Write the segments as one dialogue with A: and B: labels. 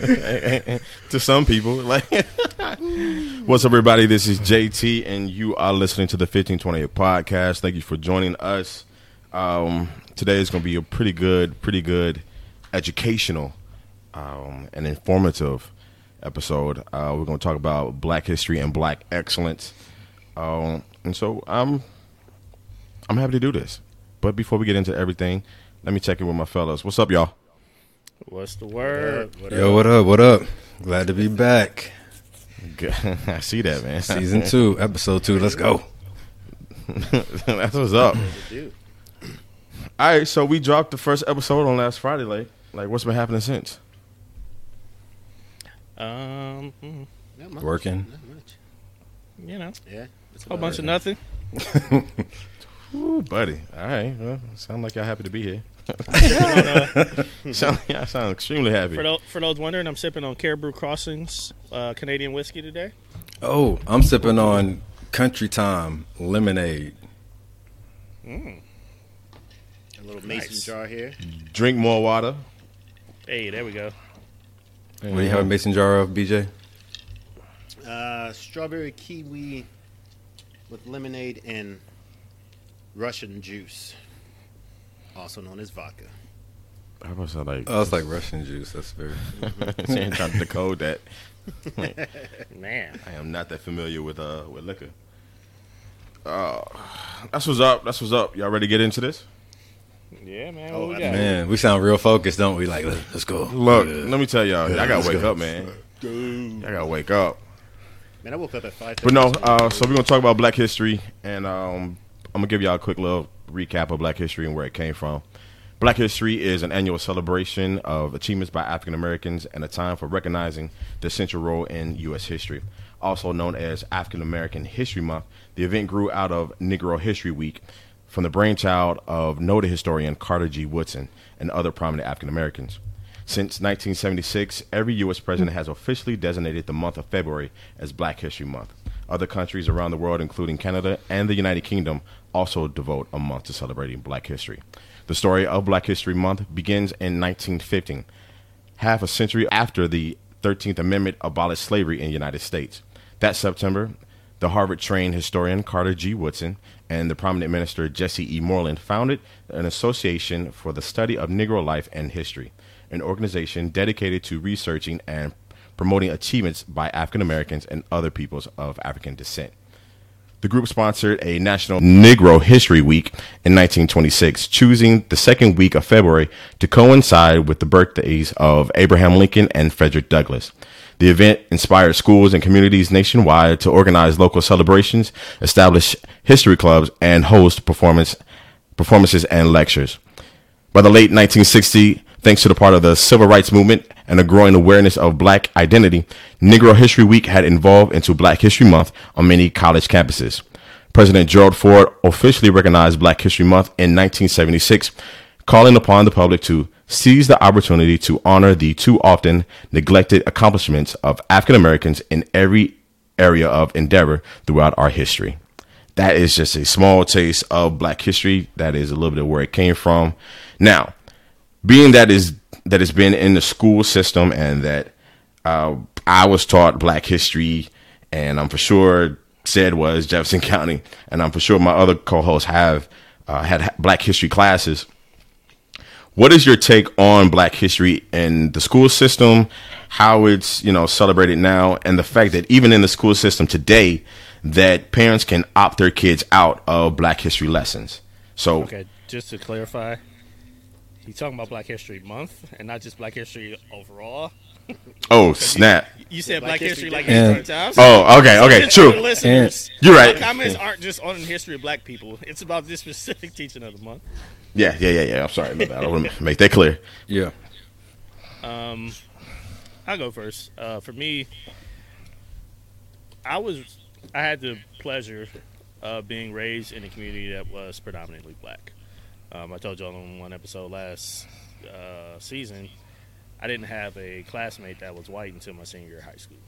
A: to some people, like, what's up, everybody? This is JT, and you are listening to the 1528 podcast. Thank you for joining us. Um, today is going to be a pretty good, pretty good educational um, and informative episode. Uh, we're going to talk about Black history and Black excellence, um, and so I'm I'm happy to do this. But before we get into everything, let me check in with my fellas. What's up, y'all?
B: What's the word?
C: Yo, what up? What up? Glad to be back.
A: I see that, man.
C: Season two, episode two. Let's go.
A: That's what's up. All right, so we dropped the first episode on last Friday. Like, like what's been happening since?
B: Um, mm,
D: Not much.
C: Working.
D: Not much.
B: you know,
D: Yeah.
B: A whole bunch
D: it.
B: of nothing.
A: Ooh, buddy. All right. Well, sound like y'all happy to be here. sound, yeah, I sound extremely happy.
B: for, those, for those wondering, I'm sipping on Caribou Crossings uh, Canadian whiskey today.
C: Oh, I'm sipping on Country Time lemonade.
D: A little mason
B: Nice.
D: jar here.
A: Drink more water.
B: Hey, there we go.
C: What do you have a mason jar of, BJ?
D: Uh, strawberry kiwi with lemonade and Russian juice, also known as vodka.
A: I was like,
C: Oh, it's like Russian juice. That's very.
A: saying trying to decode that.
B: Man,
A: I am not that familiar with uh with liquor. Uh, that's what's up. That's what's up. Y'all ready to get into this?
B: yeah, man.
D: Oh,
B: we
C: Man, we sound real focused, don't we? Like, let's, let's go.
A: Look,
C: Yeah.
A: let me tell y'all. Y'all gotta wake
C: go.
A: up, man. Y'all gotta wake up.
D: Man, I woke up at five.
A: But no, uh, so we're gonna talk about Black history, and um, I'm gonna give y'all a quick little recap of Black history and where it came from. Black History is an annual celebration of achievements by African Americans and a time for recognizing their central role in U.S. history. Also known as African American History Month, the event grew out of Negro History Week from the brainchild of noted historian Carter G. Woodson and other prominent African Americans. Since 1976, every U.S. president has officially designated the month of February as Black History Month. Other countries around the world, including Canada and the United Kingdom, also devote a month to celebrating Black history. The story of Black History Month begins in 1915, half a century after the 13th Amendment abolished slavery in the United States. That September, the Harvard trained historian Carter G. Woodson and the prominent minister Jesse E. Moorland founded an association for the study of Negro life and history, an organization dedicated to researching and promoting achievements by African Americans and other peoples of African descent. The group sponsored a National Negro History Week in 1926, choosing the second week of February to coincide with the birthdays of Abraham Lincoln and Frederick Douglass. The event inspired schools and communities nationwide to organize local celebrations, establish history clubs, and host performance, performances and lectures. By the late 1960s, thanks to the part of the civil rights movement and a growing awareness of black identity, Negro History Week had evolved into Black History Month on many college campuses. President Gerald Ford officially recognized Black History Month in 1976, calling upon the public to seize the opportunity to honor the too often neglected accomplishments of African Americans in every area of endeavor throughout our history. That is just a small taste of black history. That is a little bit of where it came from. Now being that is that has been in the school system and that uh, i was taught black history and i'm for sure said was jefferson county and i'm for sure my other co-hosts have uh, had black history classes. What is your take on black history in the school system how it's you know celebrated now and the fact that even in the school system today that parents can opt their kids out of black history lessons? So
B: Okay, just to clarify, he's talking about Black History Month and not just Black History overall.
A: oh snap
B: You said
D: Black
B: Black,
D: History
B: History like
C: Day.
B: eight times.
A: oh okay okay
B: Just for the
A: true
B: listeners,
A: You're right.
B: our comments aren't just on the history of Black people. It's about this specific teaching of the month.
A: yeah yeah yeah yeah i'm sorry about that i want to make that clear
C: Yeah.
B: Um, I'll go first. Uh, for me, I was I had the pleasure of being raised in a community that was predominantly black. Um, I told y'all on one episode last uh, season, I didn't have a classmate that was white until my senior year of high school.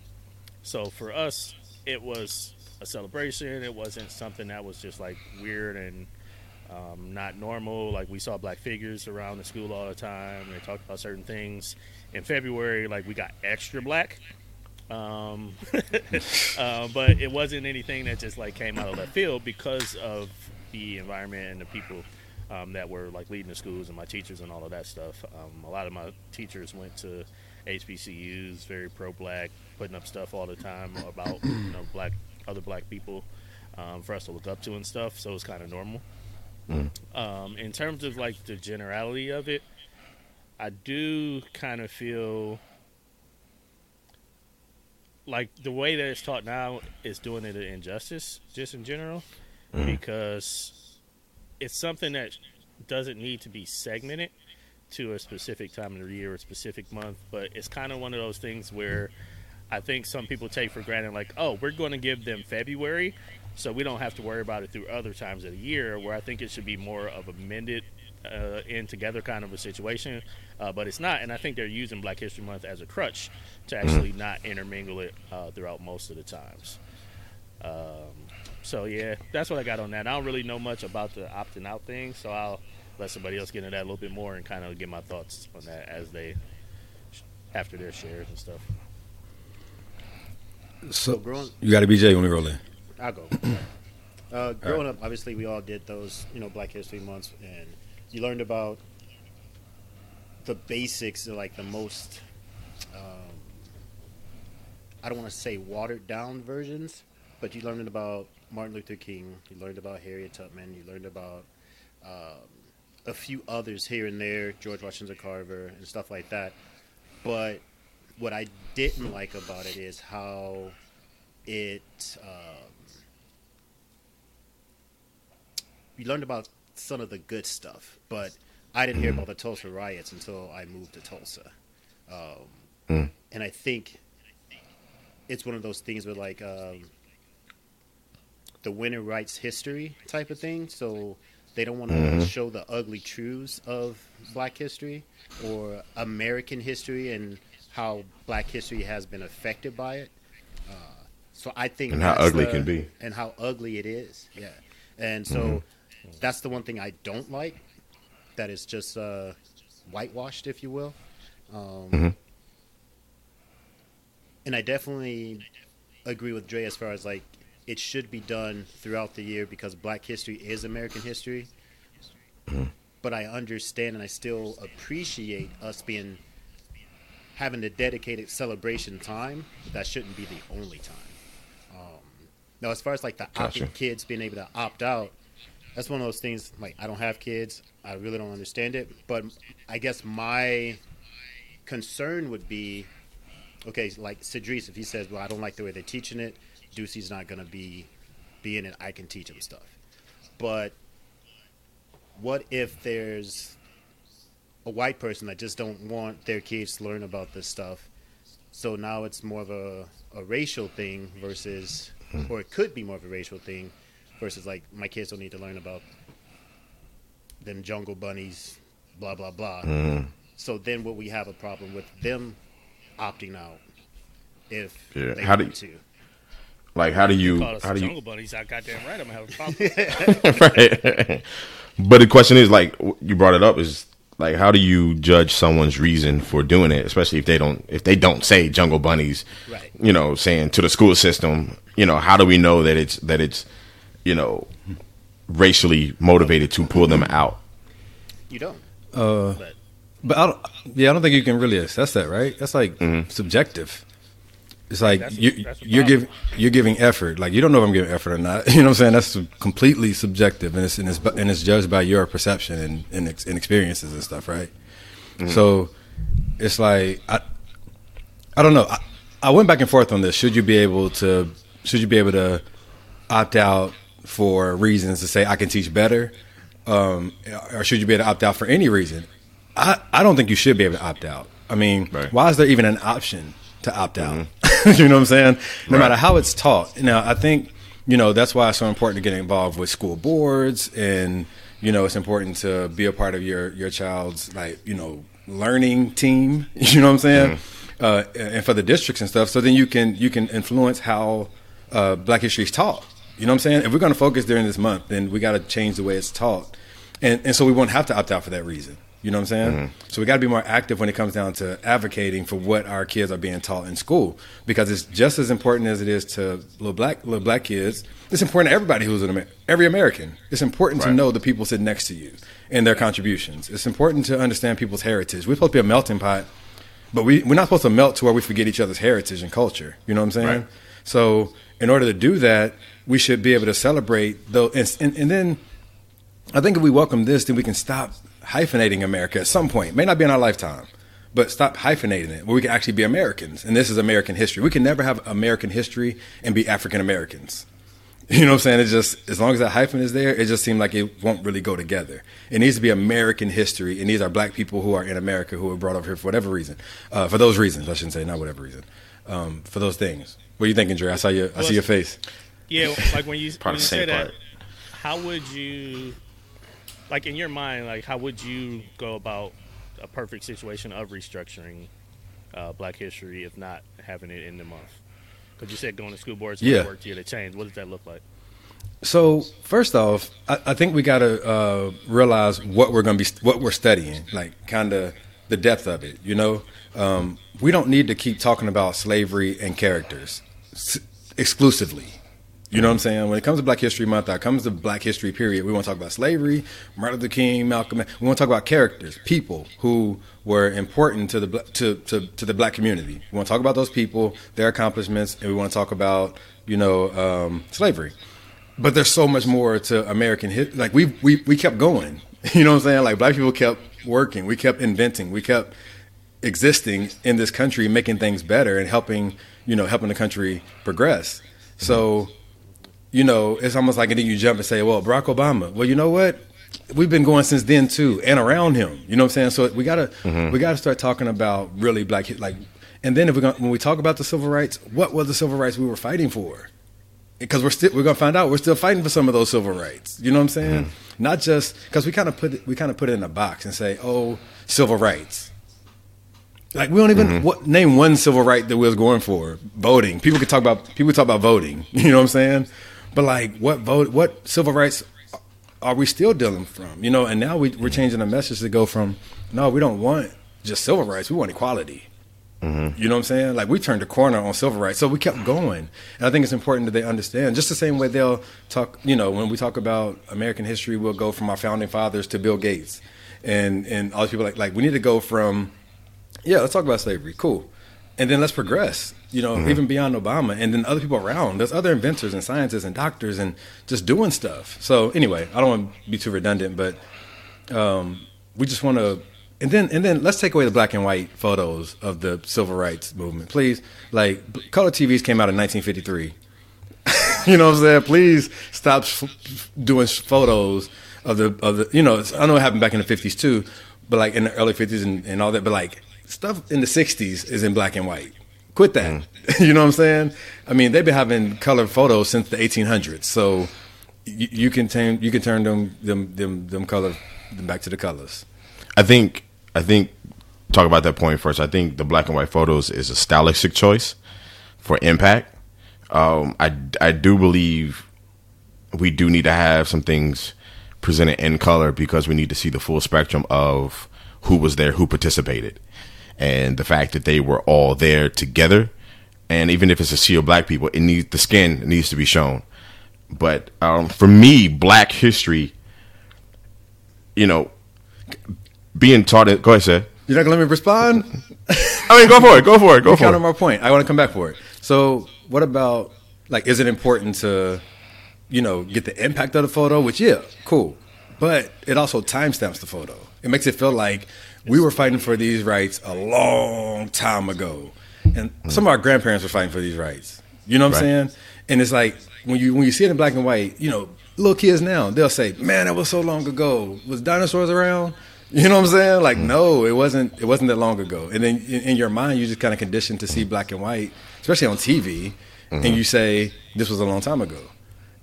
B: So for us, it was a celebration. It wasn't something that was just like weird and um, not normal. Like we saw black figures around the school all the time. They talked about certain things. In February, like we got extra black. Um, uh, but it wasn't anything that just like came out of left field because of the environment and the people um, that were like leading the schools and my teachers and all of that stuff. Um, a lot of my teachers went to HBCUs, very pro-black, putting up stuff all the time about you know black other black people um, for us to look up to and stuff. So it's kind of normal. Um, in terms of like the generality of it, I do kind of feel like the way that it's taught now is doing it an injustice, just in general, because it's something that doesn't need to be segmented to a specific time of the year or a specific month, but it's kind of one of those things where I think some people take for granted, like, oh, we're going to give them February, so we don't have to worry about it through other times of the year. Where I think it should be more of a mended uh, in together kind of a situation, uh, but it's not. And I think they're using Black History Month as a crutch to actually not intermingle it uh, throughout most of the times. Um, so yeah, that's what I got on that. I don't really know much about the opting out thing, so I'll let somebody else get into that a little bit more and kind of get my thoughts on that as they after their shares and stuff.
C: So
D: growing-
C: you got a BJ when we roll in.
D: I'll go. Uh, growing up, obviously, we all did those, you know, Black History Months, and you learned about the basics, like the most, um, I don't want to say watered down versions, but you learned about Martin Luther King, you learned about Harriet Tubman, you learned about um, a few others here and there, George Washington Carver, and stuff like that. But what I didn't like about it is how it. Um, you learned about some of the good stuff, but I didn't hear about the Tulsa riots until I moved to Tulsa. Um, And I think it's one of those things where, like, um, the winner writes history type of thing. So they don't want to show the ugly truths of black history or American history and how black history has been affected by it. Uh, so I think
A: And how ugly it
D: the-
A: can be.
D: and how ugly it is. Yeah, and so that's the one thing I don't like. That is just uh, whitewashed, if you will. Um, And I definitely agree with Dre as far as like it should be done throughout the year because Black History is American history. But I understand and I still appreciate us being having a dedicated celebration time. That shouldn't be the only time. Um, now, as far as like the
A: Gotcha.
D: kids being able to opt out, that's one of those things. Like I don't have kids, I really don't understand it. But I guess my concern would be, okay, like Cedric, if he says, "Well, I don't like the way they're teaching it," Deucey's not going to be be in it. I can teach him stuff. But what if there's a white person that just don't want their kids to learn about this stuff? So now it's more of a, a racial thing versus, hmm. or it could be more of a racial thing versus like my kids don't need to learn about them jungle bunnies, blah blah blah. Hmm. So then, what we have a problem with them opting out if
A: Yeah,
D: they
A: how do
D: want to.
A: Like, how do you?
B: Call
A: How do you?
B: jungle
A: you?
B: bunnies. I goddamn right. I'm gonna have a problem.
A: right. But the question is, like, you brought it up is like, how do you judge someone's reason for doing it, especially if they don't if they don't say jungle bunnies,
D: Right.
A: You know, saying to the school system, you know, how do we know that it's that it's, you know, racially motivated to pull them out?
D: You don't.
C: Uh,
D: But
C: but I don't, yeah, I don't think you can really assess that, right? That's like subjective. It's like
B: That's-
C: you,
B: that's
C: you're giving you're giving effort. Like you don't know if I'm giving effort or not. You know what I'm saying? That's completely subjective, and it's and it's, and it's judged by your perception and and, ex, and experiences and stuff, right? So it's like I I don't know. I, I went back and forth on this. Should you be able to should you be able to opt out for reasons to say I can teach better, um, or should you be able to opt out for any reason? I, I don't think you should be able to opt out. I mean,
A: Right.
C: why is there even an option to opt out? you know what I'm saying? No matter how it's taught. Now, I think you know that's why it's so important to get involved with school boards, and you know it's important to be a part of your your child's like you know learning team. You know what I'm saying? Uh, and for the districts and stuff, so then you can you can influence how uh, Black History is taught. You know what I'm saying? If we're going to focus during this month, then we got to change the way it's taught and and so we won't have to opt out for that reason. You know what I'm saying? Mm-hmm. So we got to be more active when it comes down to advocating for what our kids are being taught in school, because it's just as important as it is to little black little black kids. It's important to everybody who's an Amer- every American. It's important to know the people sitting next to you and their contributions. It's important to understand people's heritage. We're supposed to be a melting pot, but we we're not supposed to melt to where we forget each other's heritage and culture. You know what I'm saying?
A: Right.
C: So in order to do that, we should be able to celebrate though, and, and, and then I think if we welcome this, then we can stop hyphenating America at some point. May not be in our lifetime, but stop hyphenating it where we can actually be Americans. And this is American history. We can never have American history and be African Americans. You know what I'm saying? It just as long as that hyphen is there, it just seems like it won't really go together. It needs to be American history, and these are black people who are in America who were brought over here for whatever reason, uh, for those reasons. I shouldn't say not whatever reason, um, for those things. What are you thinking, Dre? I saw your I see your face.
B: Yeah, like when you,
A: Part
B: when you say
A: same
B: that, how would you, like in your mind, like how would you go about a perfect situation of restructuring uh, Black History if not having it in the month? Because you said going to school boards
C: Yeah.
B: work to get a change. What does that look like?
C: So first off, I, I think we got to uh, realize what we're going to be, what we're studying, like kind of the depth of it. You know, um, we don't need to keep talking about slavery and characters s- exclusively. You know what I'm saying? When it comes to Black History Month, when it comes to Black History period, we want to talk about slavery, Martin Luther King, Malcolm. We want to talk about characters, people who were important to the to, to to the Black community. We want to talk about those people, their accomplishments, and we want to talk about you know um, slavery. But there's so much more to American history. Like we we we kept going. You know what I'm saying? Like black people kept working. We kept inventing. We kept existing in this country, making things better and helping you know helping the country progress. So you know it's almost like and then you jump and say, well, Barack Obama. Well, you know what? We've been going since then too, and around him. You know what I'm saying? So we gotta mm-hmm. we gotta start talking about really black like. And then if we're gonna, when we talk about the civil rights, what were the civil rights we were fighting for? because we're still we're gonna find out we're still fighting for some of those civil rights. You know what I'm saying? Mm-hmm. Not just because we kind of put it, we kind of put it in a box and say, oh, civil rights. Like we don't even mm-hmm. what, name one civil right that we was going for voting. People could talk about people talk about voting. You know what I'm saying? But like, what vote? What civil rights are we still dealing from? You know, and now we, we're mm-hmm. changing the message to go from no, we don't want just civil rights. We want equality. Mm-hmm. You know what I'm saying? Like we turned a corner on civil rights, so we kept going. And I think it's important that they understand. Just the same way they'll talk. You know, when we talk about American history, we'll go from our founding fathers to Bill Gates, and and all these people like like we need to go from yeah, let's talk about slavery. Cool. And then let's progress, you know, even beyond Obama and then other people around. There's other inventors and scientists and doctors and just doing stuff. So anyway, I don't want to be too redundant, but um, we just want to and then and then let's take away the black and white photos of the civil rights movement. Please. Like color TVs came out in 1953. you know what I'm saying? Please stop f- doing photos of the of the. You know, I know it happened back in the 50s too, but like in the early 50s and, and all that. But like stuff in the 60s is in black and white. Quit that. you know what I'm saying? I mean, they've been having color photos since the 1800s. So you, you can turn you can turn them them them them color them back to the colors.
A: I think I think talk about that point first. I think the black and white photos is a stylistic choice for impact. Um, I I do believe we do need to have some things presented in color because we need to see the full spectrum of who was there, who participated, and the fact that they were all there together. And even if it's a sea of black people, it needs the skin needs to be shown. But um, for me, Black history, you know, being taught it. Go ahead, say.
C: You're not gonna let me respond?
A: I mean, go for it. Go for it. Go for
C: counter
A: it.
C: my point. I want to come back for it. So, what about like? Is it important to, you know, get the impact of the photo? Which, yeah, cool, but it also timestamps the photo. It makes it feel like we were fighting for these rights a long time ago, and some of our grandparents were fighting for these rights. You know what I'm
A: Right.
C: saying? And it's like when you when you see it in black and white, you know, little kids now they'll say, "Man, that was so long ago. Was dinosaurs around?" You know what I'm saying? Like, mm. no, it wasn't. It wasn't that long ago. And then in, in your mind, you just kind of conditioned to see black and white, especially on TV, and mm-hmm. you say this was a long time ago,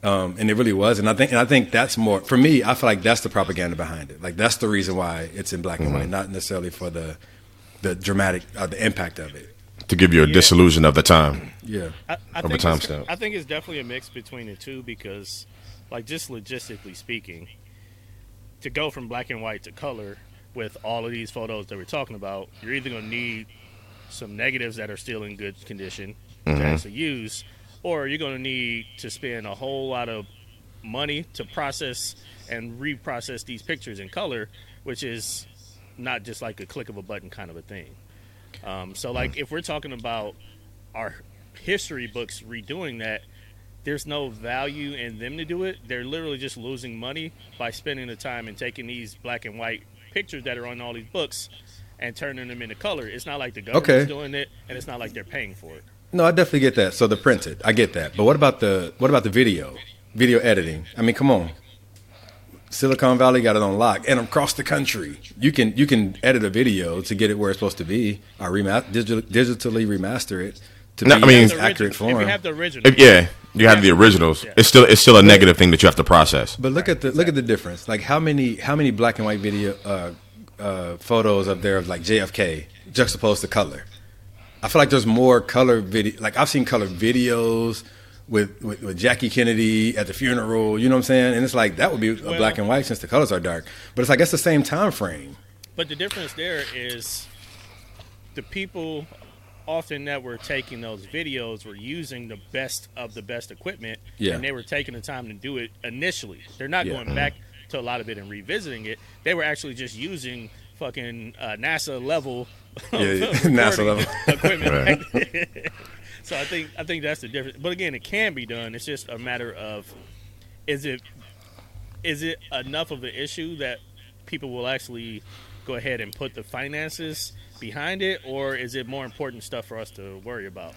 C: um, and it really was. And I think, and I think that's more for me. I feel like that's the propaganda behind it. Like that's the reason why it's in black and white, not necessarily for the the dramatic, uh, the impact of it.
A: to give you a disillusion of the time.
C: Yeah,
B: I, I
A: Of a
B: think it's-
A: timestamp.
B: I think it's definitely a mix between the two because, like, just logistically speaking, to go from black and white to color with all of these photos that we're talking about, you're either going to need some negatives that are still in good condition to actually use, or you're going to need to spend a whole lot of money to process and reprocess these pictures in color, which is not just like a click of a button kind of a thing. Um, so, like, if we're talking about our history books redoing that, there's no value in them to do it. They're literally just losing money by spending the time and taking these black and white pictures that are on all these books and turning them into color. It's not like the government's
C: Okay.
B: doing it, and it's not like they're paying for it.
C: No, I definitely get that. So the printed, I get that. But what about the what about the video, video editing? I mean, come on. Silicon Valley got it on lock, and across the country, you can you can edit a video to get it where it's supposed to be, or rema- digital, digitally remaster it to
A: No,
C: be
A: I mean-
C: in
B: The
C: its
B: origi-
C: accurate
B: If you have the original,
A: If, yeah, you have the originals.
B: Yeah.
A: It's still it's still a negative thing that you have to process.
C: But look at the look at the difference. Like how many how many black and white video uh, uh, photos up there of like JFK juxtaposed to color. I feel like there's more color video. Like I've seen color videos with, with with Jackie Kennedy at the funeral. You know what I'm saying? And it's like that would be a
B: Well-
C: black and white since the colors are dark. But it's like that's the same time frame.
B: But the difference there is the people often that were taking those videos were using the best of the best equipment
C: Yeah.
B: and they were taking the time to do it initially. They're not
C: Yeah.
B: going back to a lot of it and revisiting it. They were actually just using fucking uh, NASA level
C: Yeah. NASA level.
B: equipment.
A: Right.
B: so I think I think that's the difference. But again, it can be done. It's just a matter of is it is it enough of an issue that people will actually go ahead and put the finances behind it, or is it more important stuff for us to worry about?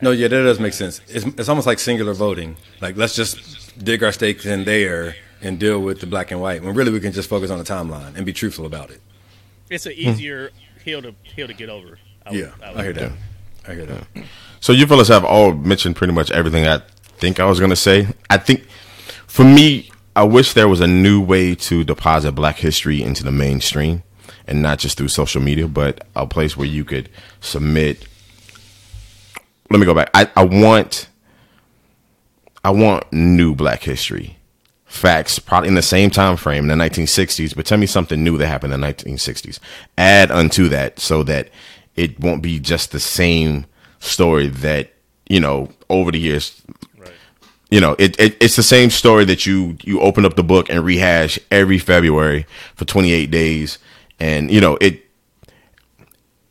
C: No, yeah, that does make sense. It's, it's almost like singular voting. Like let's just dig our stakes in there and deal with the black and white. When really we can just focus on the timeline and be truthful about it.
B: It's an hmm. easier hill to hill to get over. I would-
C: Yeah,
B: would
C: I hear that. I hear that.
A: So you fellas have all mentioned pretty much everything I think I was gonna say. I think for me, I wish there was a new way to deposit Black history into the mainstream, and not just through social media, but a place where you could submit. Let me go back. I, I want, I want new Black history, facts, probably in the same time frame in the 1960s. But tell me something new that happened in the 1960s. Add unto that so that it won't be just the same story that you know over the years
B: Right.
A: you know, it, it it's the same story that you you open up the book and rehash every February for 28 days, and you know it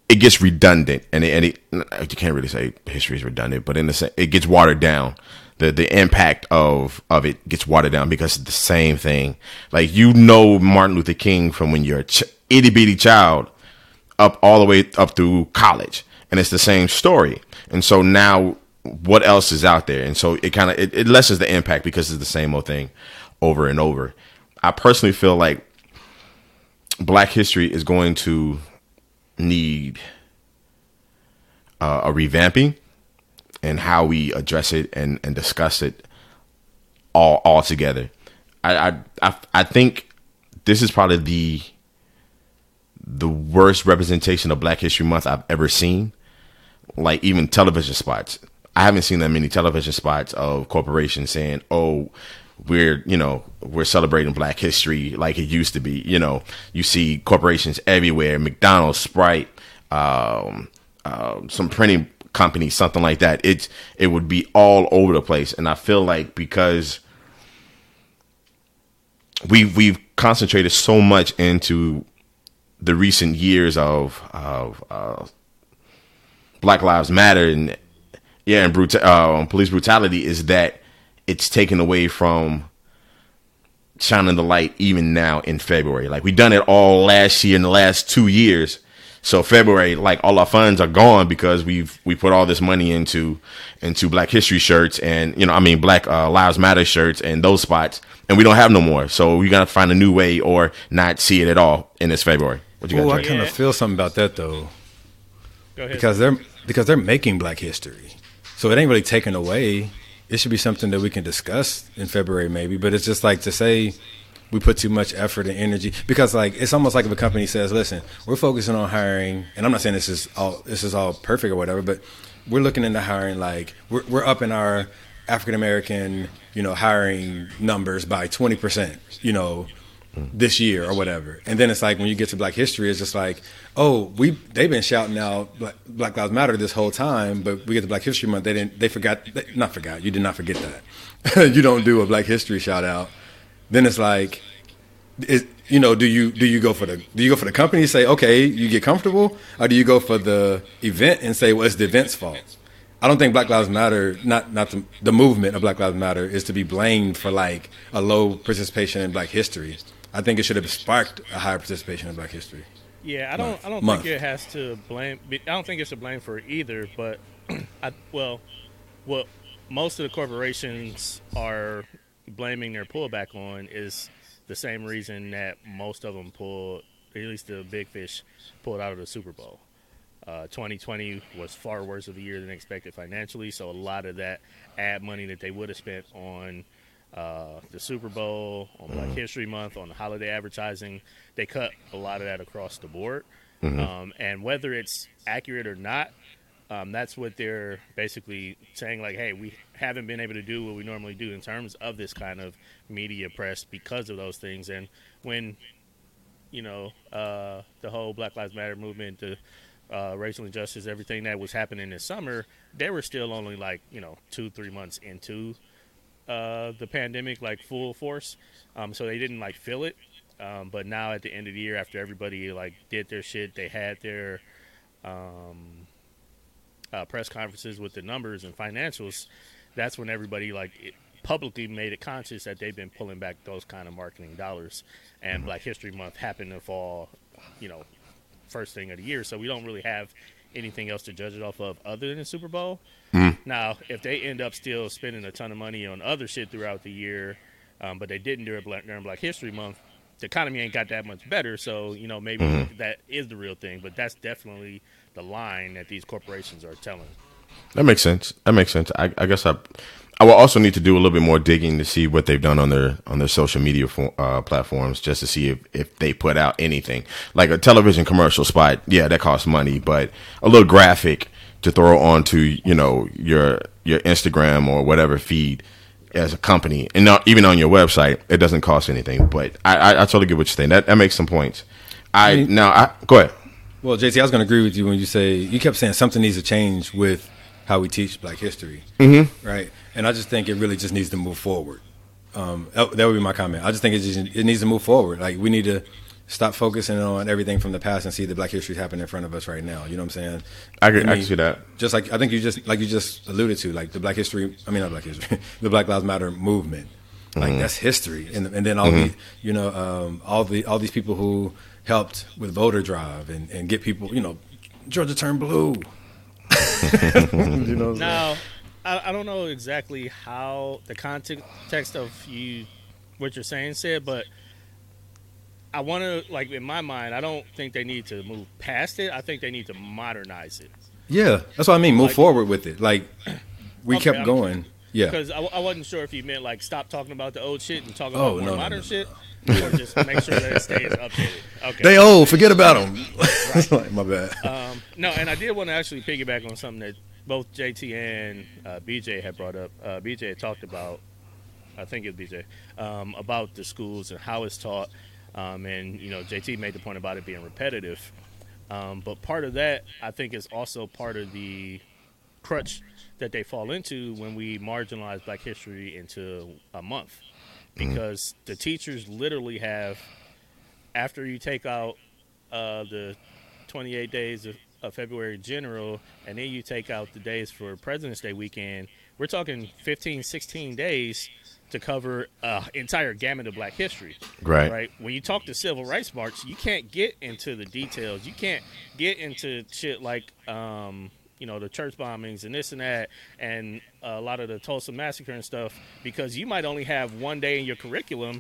A: it gets redundant, and it, and it you can't really say history is redundant, but in the it gets watered down. The the impact of of it gets watered down because it's the same thing. Like you know Martin Luther King from when you're a ch- itty bitty child up all the way up through college. And it's the same story. And so now what else is out there? And so it kind of it, it lessens the impact because it's the same old thing over and over. I personally feel like black history is going to need uh, a revamping and how we address it and, and discuss it all all together I, I i i think this is probably the the worst representation of Black History Month I've ever seen. Like even television spots. I haven't seen that many television spots of corporations saying, "Oh, we're you know we're celebrating Black History like it used to be." You know, you see corporations everywhere: McDonald's, Sprite, um, uh, some printing company, something like that. It it would be all over the place, and I feel like because we we've concentrated so much into the recent years of of uh, Black Lives Matter and yeah, and bruta- uh, police brutality is that it's taken away from shining the light even now in February. Like we done it all last year in the last two years. So February, like all our funds are gone because we've we put all this money into into Black History shirts and you know I mean Black uh, Lives Matter shirts and those spots, and we don't have no more. So we gotta find a new way or not see it at all in this February. What you
C: Oh,
A: got?
C: I kind of
B: Yeah.
C: feel something about that though,
B: Go ahead.
C: because they're because they're making Black history, so it ain't really taken away. It should be something that we can discuss in February, maybe. But it's just like to say we put too much effort and energy because like it's almost like if a company says, "Listen, we're focusing on hiring," and I'm not saying this is all this is all perfect or whatever, but we're looking into hiring like we're we're up in our African American you know hiring numbers by twenty percent, you know, this year or whatever. And then it's like when you get to Black History, it's just like, oh, we they've been shouting out Black, Black Lives Matter this whole time, but we get to Black History Month, they didn't, they forgot, they, not forgot, you did not forget that. you don't do a Black History shout out. Then it's like, is you know, do you do you go for the do you go for the company and say, okay, you get comfortable, or do you go for the event and say, well, it's the event's fault? I don't think Black Lives Matter, not not the, the movement of Black Lives Matter, is to be blamed for like a low participation in Black history. I think it should have sparked a higher participation in Black history.
B: Yeah, I don't.
C: Month.
B: I don't
C: Month.
B: think it has to blame. I don't think it's to blame for either. But I, well, what most of the corporations are blaming their pullback on is the same reason that most of them pulled, at least the big fish, pulled out of the Super Bowl. Uh, 2020 was far worse of a year than expected financially, so a lot of that ad money that they would have spent on uh, the Super Bowl, on Black History Month, on the holiday advertising, they cut a lot of that across the board. Um, and whether it's accurate or not, um, that's what they're basically saying. Like, hey, we haven't been able to do what we normally do in terms of this kind of media press because of those things. And when you know uh, the whole Black Lives Matter movement, the uh, racial injustice, everything that was happening this summer, they were still only like you know two, three months into uh, the pandemic, like full force. Um, so they didn't like feel it. Um, but now at the end of the year, after everybody like did their shit, they had their um, uh, press conferences with the numbers and financials. That's when everybody like it publicly made it conscious that they've been pulling back those kind of marketing dollars. And Black History Month happened to fall, you know, first thing of the year, so we don't really have anything else to judge it off of other than the Super Bowl. Now, if they end up still spending a ton of money on other shit throughout the year, um, but they didn't do it Black, during Black History Month, the economy ain't got that much better. So you know maybe that is the real thing, but that's definitely the line that these corporations are telling.
A: That makes sense. That makes sense. I, I guess I, I will also need to do a little bit more digging to see what they've done on their on their social media for, uh, platforms, just to see if, if they put out anything like a television commercial spot. Yeah, that costs money, but a little graphic to throw onto you know your your Instagram or whatever feed as a company, and not even on your website, it doesn't cost anything. But I, I, I totally get what you're saying. That that makes some points. I now I go ahead.
C: Well, JT, I was going to agree with you when you say you kept saying something needs to change with how we teach Black history, mm-hmm. right? And I just think it really just needs to move forward. Um, that, that would be my comment. I just think it just it needs to move forward. Like we need to stop focusing on everything from the past and see the Black history happen in front of us right now. You know what I'm saying?
A: I agree, I
C: mean,
A: can see that.
C: Just like I think you just like you just alluded to, like the Black history. I mean, not Black history, the Black Lives Matter movement. Like that's history, and and then all the you know um, all the all these people who helped with voter drive and, and get people you know Georgia turned blue. you know,
B: Now, I, I don't know exactly how the context of you what you're saying said, but I want to like in my mind, I don't think they need to move past it. I think they need to modernize it.
C: yeah, that's what I mean. Move
B: Like-
C: forward with it. Like we
B: Okay,
C: kept
B: I'm-
C: going. Yeah,
B: Because I, I wasn't sure if you meant like stop talking about the old shit and talk
C: Oh,
B: about more
C: no, no,
B: modern
C: no,
B: shit, or just make sure that it stays updated. Okay.
C: they old. Forget about them. like, my bad.
B: Um, no, and I did want to actually piggyback on something that both JT and uh, BJ had brought up. Uh, BJ had talked about, I think it was BJ, um, about the schools and how it's taught. Um, and, you know, JT made the point about it being repetitive. Um, but part of that, I think, is also part of the crutch that they fall into when we marginalize black history into a month. Because the teachers literally have, after you take out uh, the 28 days of, of February general, and then you take out the days for President's Day weekend, we're talking 15, 16 days to cover uh, entire gamut of black history.
A: Right.
B: Right. When you talk to civil rights march, you can't get into the details. You can't get into shit like, um, you know, the church bombings and this and that, and a lot of the Tulsa massacre and stuff, because you might only have one day in your curriculum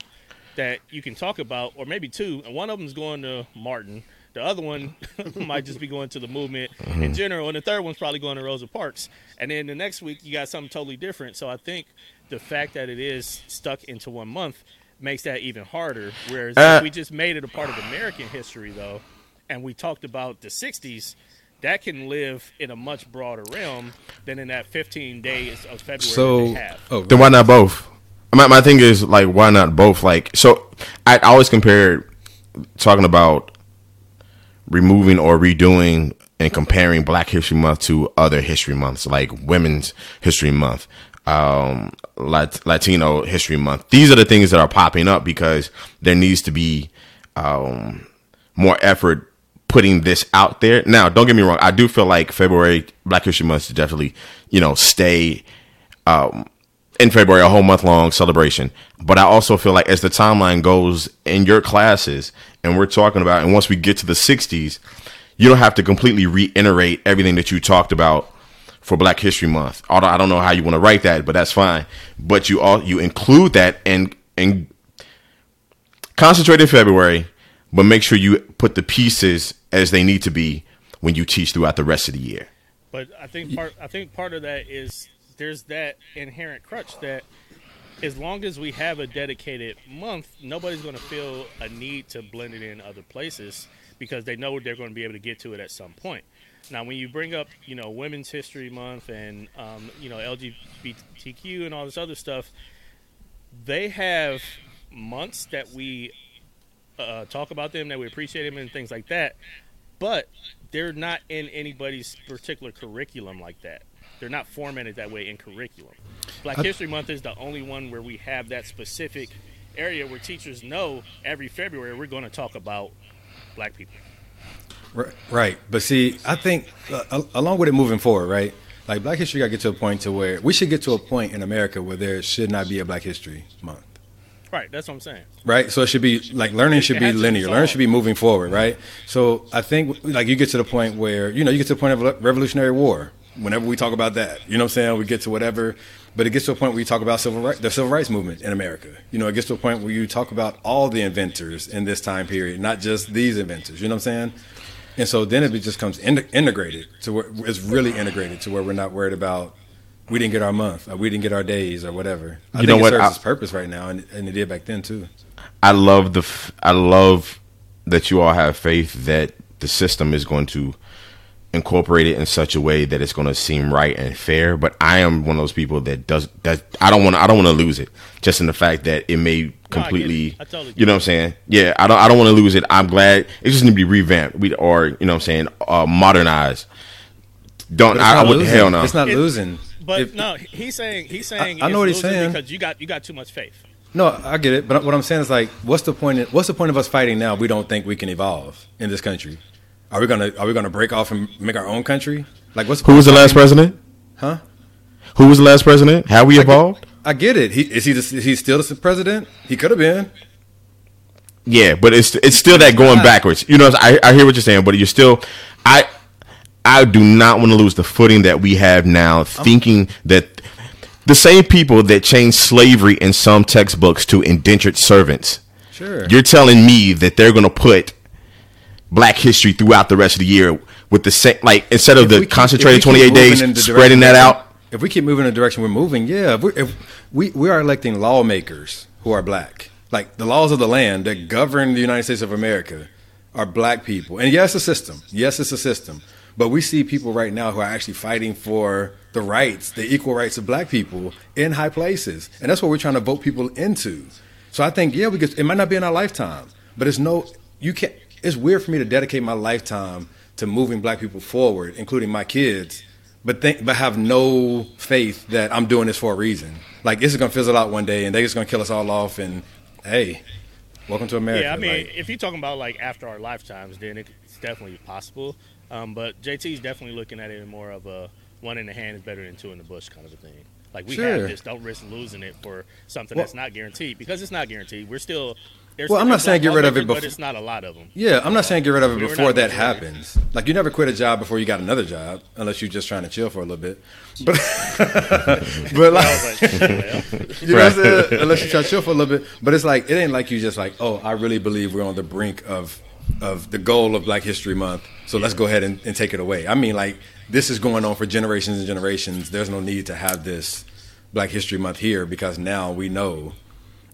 B: that you can talk about, or maybe two, and one of them's going to Martin. The other one might just be going to the movement in general, and the third one's probably going to Rosa Parks. And then the next week you got something totally different. So I think the fact that it is stuck into one month makes that even harder. Whereas
A: Uh,
B: if we just made it a part of American history, though, and we talked about the '60s, that can live in a much broader realm than in that 15 days of February
C: So,
B: they have.
C: oh,
A: Then why not both? my my thing is like why not both? Like so, I always compare talking about removing or redoing and comparing Black History Month to other history months, like Women's History Month, um, Lat- Latino History Month. These are the things that are popping up because there needs to be um, more effort putting this out there. Now, don't get me wrong. I do feel like February Black History Month should definitely, you know, stay um, in February, a whole month long celebration. But I also feel like as the timeline goes in your classes, and we're talking about, and once we get to the 60s, you don't have to completely reiterate everything that you talked about for Black History Month. Although I don't know how you want to write that, but that's fine. But you all you include that and and concentrate in February, but make sure you put the pieces as they need to be when you teach throughout the rest of the year.
B: But I think part I think part of that is there's that inherent crutch that as long as we have a dedicated month, nobody's going to feel a need to blend it in other places because they know they're going to be able to get to it at some point. Now, when you bring up, you know, Women's History Month and, um, you know, LGBTQ and all this other stuff, they have months that we uh, talk about them, that we appreciate them, and things like that. But they're not in anybody's particular curriculum like that. They're not formatted that way in curriculum. Black I, History Month is the only one where we have that specific area where teachers know every February we're going to talk about black people.
C: Right, but see, I think uh, along with it moving forward, right? Like Black History got to get to a point to where we should get to a point in America where there should not be a Black History Month.
B: Right, that's what I'm saying.
C: Right, so it should be like learning should be linear. Learning should be moving forward, right? So I think like you get to the point where you know you get to the point of Revolutionary War. Whenever we talk about that, you know what I'm saying? We get to whatever but it gets to a point where you talk about civil right, the civil rights movement in America. You know, it gets to a point where you talk about all the inventors in this time period, not just these inventors. You know what I'm saying? And so then it just comes in, integrated to where it's really integrated to where we're not worried about we didn't get our month, or we didn't get our days, or whatever. I you know what? It serves I, its purpose right now, and, and it did back then too.
A: I love the I love that you all have faith that the system is going to incorporate it in such a way that it's going to seem right and fair. But I am one of those people that does that. I don't want. I don't want to lose it. Just in the fact that it may completely. No, totally you know what I'm saying? Yeah, I don't. I don't want to lose it. I'm glad it just need to be revamped. We or you know what I'm saying uh, modernized. Don't. I, I would hell no.
C: It's not it, losing.
B: But if, no, he's saying he's saying
C: I, I know what he's saying
B: because you got you got too much faith.
C: No, I get it, but what I'm saying is like, what's the point? Of, what's the point of us fighting now? We don't think we can evolve in this country. Are we gonna Are we gonna break off and make our own country? Like, what's
A: who was the last president?
C: Huh?
A: Who was the last president? How we evolved?
C: I get it. He is he the, is he still the president? He could have been.
A: Yeah, but it's it's still that going backwards. You know, I I hear what you're saying, but you're still I I do not want to lose the footing that we have now, oh. thinking that the same people that changed slavery in some textbooks to indentured servants.
C: Sure.
A: You're telling me that they're going to put Black History throughout the rest of the year with the same, like instead of if the keep, concentrated 28 days, spreading that out.
C: If we keep moving in the direction we're moving, yeah, if, if we we are electing lawmakers who are black, like the laws of the land that govern the United States of America are black people, and yes, a system. Yes, it's a system. But we see people right now who are actually fighting for the rights, the equal rights of black people in high places, and that's what we're trying to vote people into. So I think, yeah, we could, it might not be in our lifetime, but it's no, you can't it's weird for me to dedicate my lifetime to moving black people forward, including my kids, but think but have no faith that I'm doing this for a reason. Like this is gonna fizzle out one day and they're just gonna kill us all off and hey, welcome to America.
B: Yeah, I mean
C: like,
B: if you're talking about like after our lifetimes, then it's definitely possible. Um, but JT's definitely looking at it more of a one in the hand is better than two in the bush kind of a thing. Like we sure. have this, don't risk losing it for something well, that's not guaranteed because it's not guaranteed. We're still
C: there's well, I'm not saying get rid of it,
B: before, but it's not a lot of them.
C: Yeah, I'm not saying get rid of it before that happens. Like you never quit a job before you got another job, unless you're just trying to chill for a little bit. But, but like, you know? Unless you try to chill for a little bit. But it's like it ain't like you just like, oh, I really believe we're on the brink of of the goal of Black History Month. So let's go ahead and, and take it away. I mean, like this is going on for generations and generations. There's no need to have this Black History Month here because now we know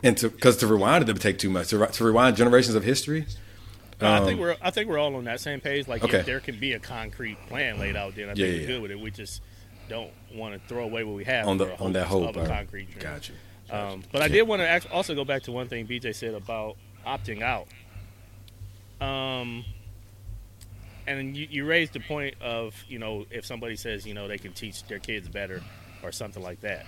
C: and because to rewind it would take too much to, to rewind generations of history.
B: Um, I think um, we're I think we're all on that same page. Like okay. if there can be a concrete plan laid out, then I think yeah, we're yeah. good with it. We just don't want to throw away what we have
C: on the on that whole
B: concrete.
C: Dream. Gotcha.
B: Um, but I did want to also go back to one thing BJ said about opting out. Um, and you, you raised the point of you know if somebody says you know they can teach their kids better or something like that.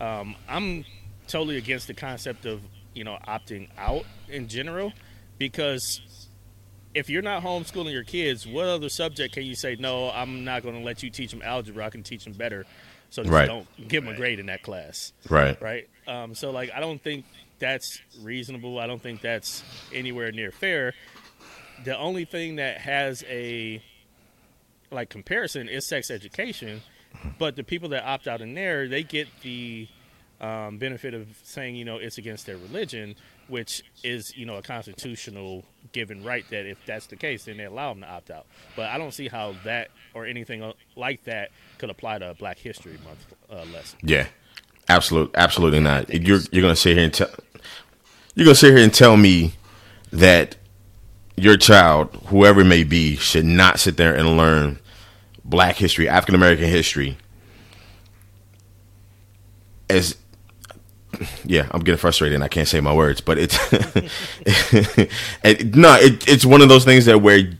B: Um, I'm totally against the concept of you know opting out in general because if you're not homeschooling your kids, what other subject can you say no? I'm not going to let you teach them algebra. I can teach them better. So just
A: Right.
B: don't give them a grade in that class
A: Right.
B: right? Um, so like, I don't think that's reasonable. I don't think that's anywhere near fair. The only thing that has a like comparison is sex education, but the people that opt out in there, they get the um, benefit of saying, you know, it's against their religion, which is, you know, a constitutional given right that if that's the case, then they allow them to opt out. But I don't see how that or anything like that could apply to a Black History Month uh, lesson.
A: Yeah, absolute, absolutely not. You're you're gonna sit here and tell you're gonna sit here and tell me that your child, whoever it may be, should not sit there and learn Black history, African American history, as yeah, I'm getting frustrated and I can't say my words, but it's it, no, it, it's one of those things that where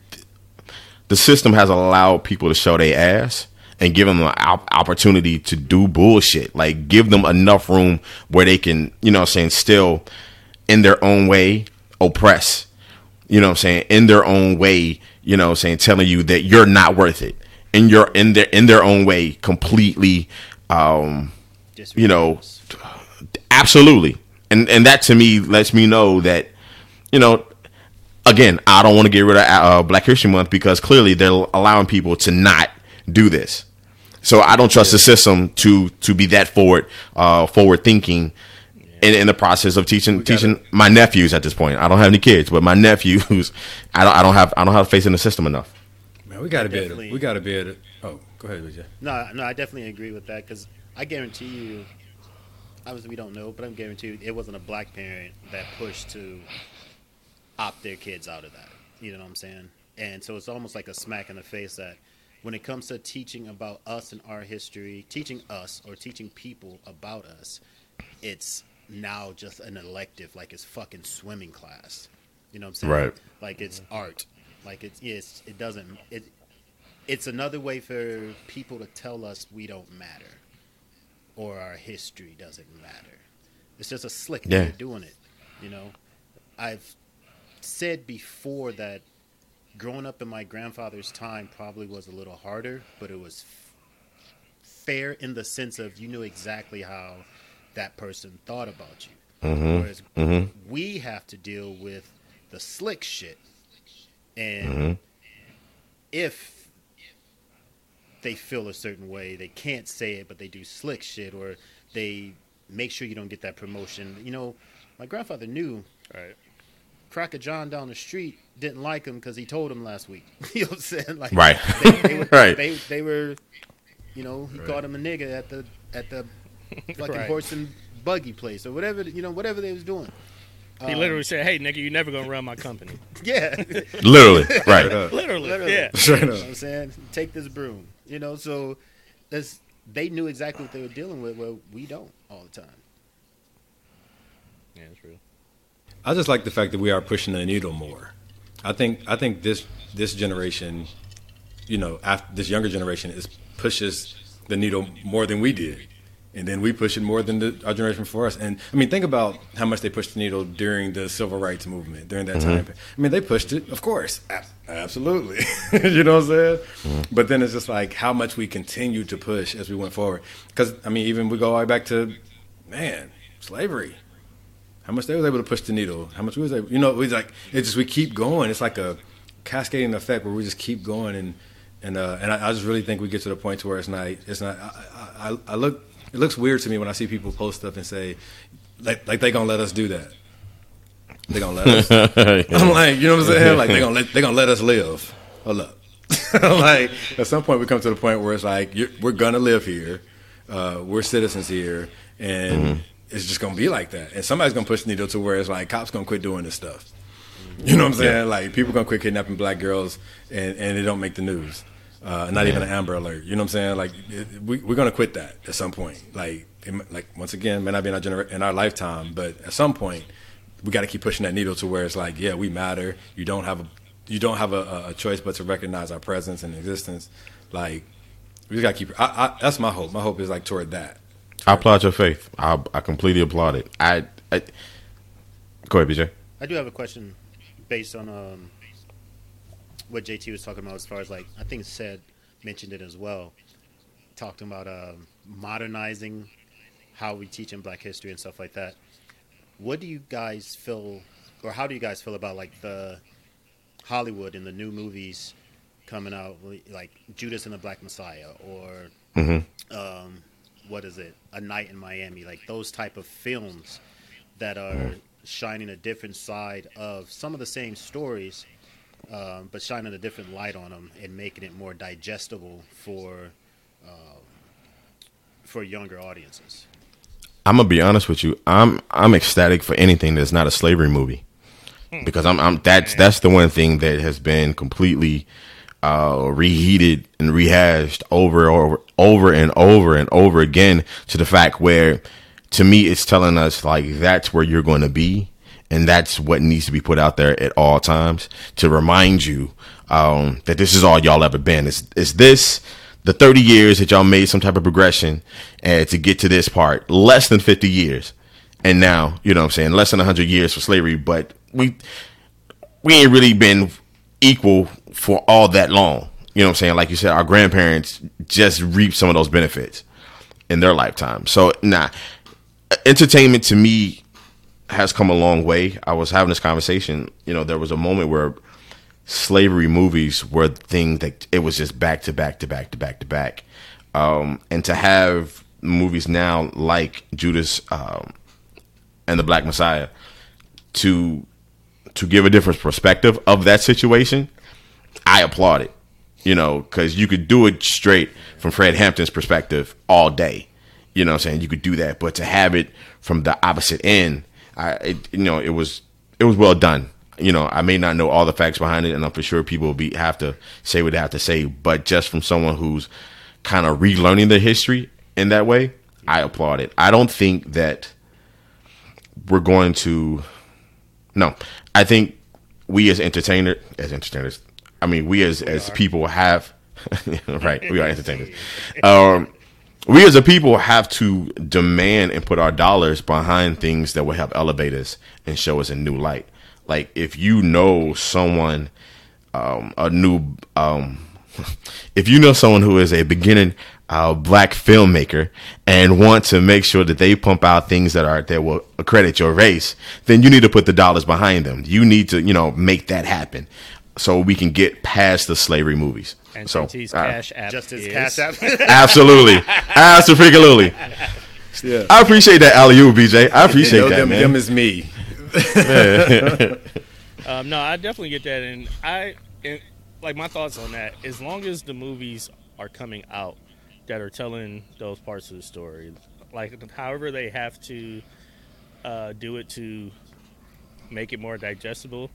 A: the system has allowed people to show their ass and give them an op- opportunity to do bullshit. Like give them enough room where they can, you know, what I'm saying still in their own way oppress. You know, what I'm saying in their own way. You know, what I'm saying telling you that you're not worth it. In your in their in their own way, completely. Um, you know, absolutely, and and that to me lets me know that you know again, I don't want to get rid of uh, Black History Month because clearly they're allowing people to not do this. So I don't trust the system to to be that forward uh, forward thinking in, in the process of teaching teaching my nephews at this point. I don't have any kids, but my nephews, I don't I don't have I don't have faith in the system enough.
C: Man, we got to be able. To, we got to be able. To, oh, go ahead, BJ.
D: No, no, I definitely agree with that because I guarantee you. Obviously, we don't know, but I'm guarantee you it wasn't a black parent that pushed to opt their kids out of that. You know what I'm saying? And so it's almost like a smack in the face that when it comes to teaching about us and our history, teaching us or teaching people about us, it's now just an elective, like it's fucking swimming class. You know what I'm saying?
A: Right.
D: Like it's art. Like it's it's it doesn't it it's another way for people to tell us we don't matter or our history doesn't matter. It's just a slick way of doing it. You know, I've said before that growing up in my grandfather's time probably was a little harder, but it was f- fair in the sense of you knew exactly how that person thought about you. Mm-hmm. Whereas mm-hmm. we have to deal with the slick shit. And mm-hmm. if they feel a certain way, they can't say it, but they do slick shit, or they make sure you don't get that promotion. You know, my grandfather knew
B: Right.
D: Cracker John down the street didn't like him because he told him last week. you know what I'm saying? Like,
A: Right.
D: They, they were,
A: Right.
D: They, they were, you know, he called him a nigga at the at the fucking
B: Right.
D: horse and buggy place or whatever. You know, whatever they was doing.
B: He literally um, said, "Hey, nigga, you never gonna run my company."
D: Yeah,
A: Literally, right?
B: literally,
D: Literally.
B: yeah.
C: Straight
D: You know
C: up.
D: what I'm saying? Take this broom. You know, so that's they knew exactly what they were dealing with. Well, we don't all the time.
B: Yeah, it's real.
C: I just like the fact that we are pushing the needle more. I think I think this this generation, you know, after this younger generation is pushes the needle more than we did, and then we push it more than the, our generation before us. And I mean, think about how much they pushed the needle during the civil rights movement during that time. I mean, they pushed it, of course, Ab- absolutely. you know what I'm saying? But then it's just like how much we continue to push as we went forward. Because I mean, even we go all the way back to man slavery how much they was able to push the needle, how much we was able, you know, we like it just we keep going. It's like a cascading effect where we just keep going, and and uh, and I, I just really think we get to the point to where it's not it's not. I, I, I look it looks weird to me when I see people post stuff and say like like they gonna let us do that. They gonna let us. I'm like, you know what I'm saying? Like they gonna let they gonna let us live. Hold up. like at some point we come to the point where it's like we're gonna live here, uh, we're citizens here, and it's just gonna be like that. And somebody's gonna push the needle to where it's like cops gonna quit doing this stuff. You know what I'm saying? Like people gonna quit kidnapping black girls, and and it don't make the news. Uh, not even an Amber Alert. You know what I'm saying? Like it, we, we're gonna quit that at some point. Like it, like once again, may not be in our genera- in our lifetime, but at some point we got to keep pushing that needle to where it's like, yeah, we matter. You don't have a you don't have a, a choice but to recognize our presence and existence. Like we just got to keep. I, I, that's my hope. My hope is like toward that.
A: I applaud your faith. I, I completely applaud it. I, I go ahead, BJ.
D: I do have a question based on um, what JT was talking about as far as like I think Ced mentioned it as well, talking about um, modernizing how we teach in Black history and stuff like that. What do you guys feel, or how do you guys feel about like the Hollywood and the new movies coming out, like Judas and the Black Messiah, or
A: Mm-hmm.
D: um, what is it, A Night in Miami, like those type of films that are shining a different side of some of the same stories, um, but shining a different light on them and making it more digestible for um, for younger audiences.
A: I'm gonna be honest with you. I'm I'm ecstatic for anything that's not a slavery movie, because I'm I'm that's that's the one thing that has been completely uh, reheated and rehashed over over over and over and over again to the fact where, to me, it's telling us like that's where you're going to be, and that's what needs to be put out there at all times to remind you um, that this is all y'all ever been. Is is this? the 30 years that y'all made some type of progression and to get to this part less than 50 years and now you know what i'm saying less than 100 years for slavery but we we ain't really been equal for all that long you know what i'm saying like you said our grandparents just reaped some of those benefits in their lifetime so nah entertainment to me has come a long way i was having this conversation you know there was a moment where slavery movies were the thing that it was just back to back to back to back to back. Um, and to have movies now like Judas um, and the Black Messiah to to give a different perspective of that situation, I applaud it. You know, because you could do it straight from Fred Hampton's perspective all day. You know what I'm saying? You could do that, but to have it from the opposite end, I it, you know, it was it was well done you know, I may not know all the facts behind it, and I'm for sure people will be have to say what they have to say. But just from someone who's kind of relearning the history in that way, I applaud it. I don't think that we're going to. No, I think we as entertainer, as entertainers, I mean, we as we as are. people have, right? We are entertainers. Um, we as a people have to demand and put our dollars behind things that will help elevate us and show us a new light like if you know someone um, a new um, if you know someone who is a beginning uh, black filmmaker and want to make sure that they pump out things that are that will accredit your race, then you need to put the dollars behind them. You need to you know make that happen so we can get past the slavery movies.
B: And
A: so,
B: JT's Cash App
D: Just as
B: is-
D: Cash App.
A: absolutely, absolutely.
C: Yeah.
A: I appreciate that, alley BJ. I appreciate
C: know
A: that,
C: them,
A: man.
C: them is me.
B: Um, no, I definitely get that, and I and, like my thoughts on that. As long as the movies are coming out that are telling those parts of the story, like however they have to uh, do it to make it more digestible,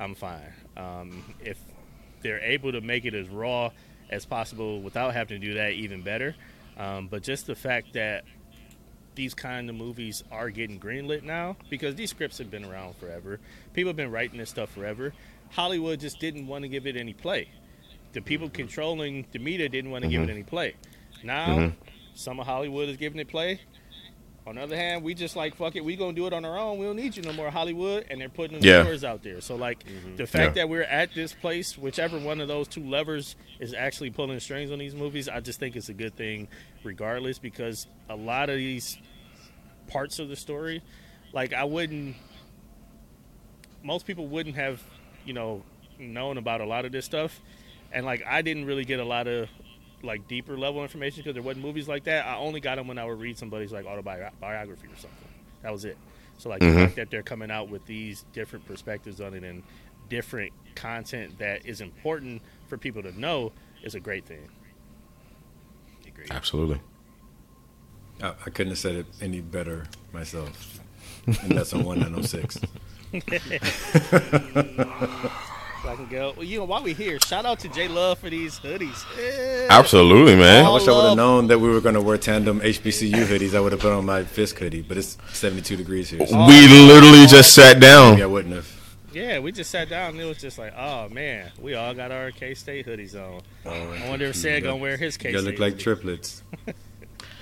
B: I'm fine. Um, if they're able to make it as raw as possible without having to do that, even better. Um, but just the fact that these kind of movies are getting greenlit now because these scripts have been around forever. People have been writing this stuff forever. Hollywood just didn't want to give it any play. The people mm-hmm. controlling the media didn't want to give it mm-hmm. any play. Now, mm-hmm. some of Hollywood is giving it play. On the other hand, we just like fuck it. We gonna do it on our own. We don't need you no more, Hollywood. And they're putting the
A: Yeah.
B: levers out there. So like mm-hmm. the fact
A: Yeah.
B: that we're at this place, whichever one of those two levers is actually pulling the strings on these movies, I just think it's a good thing, regardless, because a lot of these parts of the story, like I wouldn't, most people wouldn't have, you know, known about a lot of this stuff, and like I didn't really get a lot of like deeper level information because there wasn't movies like that. I only got them when I would read somebody's like autobiography or something. That was it. So like the mm-hmm. fact that they're coming out with these different perspectives on it and different content that is important for people to know is a great thing.
A: Absolutely.
C: I, I couldn't have said it any better myself. And that's on 1906.
B: So I can go. Well, you know, while we here, shout out to J Love for these hoodies. Yeah.
A: Absolutely, man.
C: I wish I would have known that we were going to wear tandem HBCU hoodies. I would have put on my Fisk hoodie, but it's 72 degrees here. So
A: We oh, literally just sat down.
C: maybe I wouldn't have.
B: Yeah, we just sat down and it was just like, oh man, we all got our K State hoodies on. Oh, I wonder if Ced gonna wear his K State.
C: You look like triplets.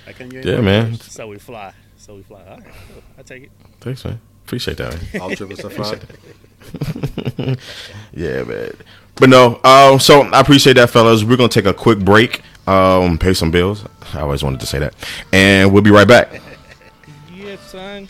D: I couldn't
A: Yeah, man.
B: So we fly. So we fly. All right, cool. I take it.
A: Thanks, man. Appreciate that. Man.
C: All triplets are fine.
A: yeah, man. But no, um, so I appreciate that, fellas. We're gonna take a quick break, um, pay some bills. I always wanted to say that, and we'll be right back.
B: Yeah, son.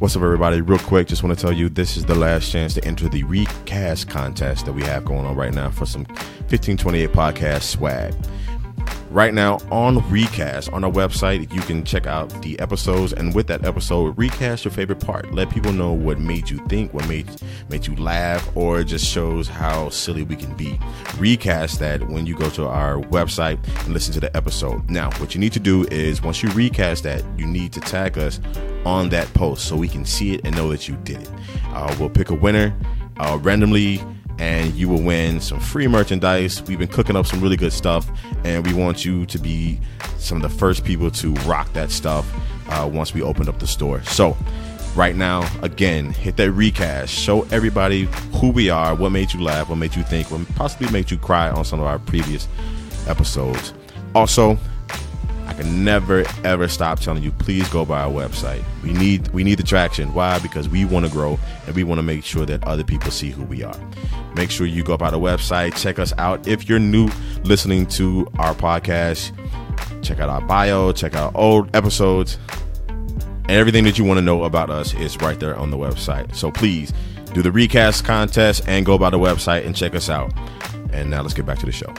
A: What's up, everybody? Real quick, just want to tell you this is the last chance to enter the recast contest that we have going on right now for some 1528 podcast swag. Right now on Recast on our website, you can check out the episodes, and with that episode, recast your favorite part. Let people know what made you think, what made made you laugh, or just shows how silly we can be. Recast that when you go to our website and listen to the episode. Now, what you need to do is once you recast that, you need to tag us on that post so we can see it and know that you did it. Uh, we'll pick a winner uh, randomly and you will win some free merchandise. We've been cooking up some really good stuff, and we want you to be some of the first people to rock that stuff uh, once we open up the store. So, right now, again, hit that recast. Show everybody who we are, what made you laugh, what made you think, what possibly made you cry on some of our previous episodes. Also, I can never ever stop telling you, please go by our website. We need we need the traction. Why? Because we want to grow and we want to make sure that other people see who we are. Make sure you go by the website, check us out. If you're new listening to our podcast, check out our bio, check out old episodes, and everything that you want to know about us is right there on the website. So please do the recast contest and go by the website and check us out. And now let's get back to the show.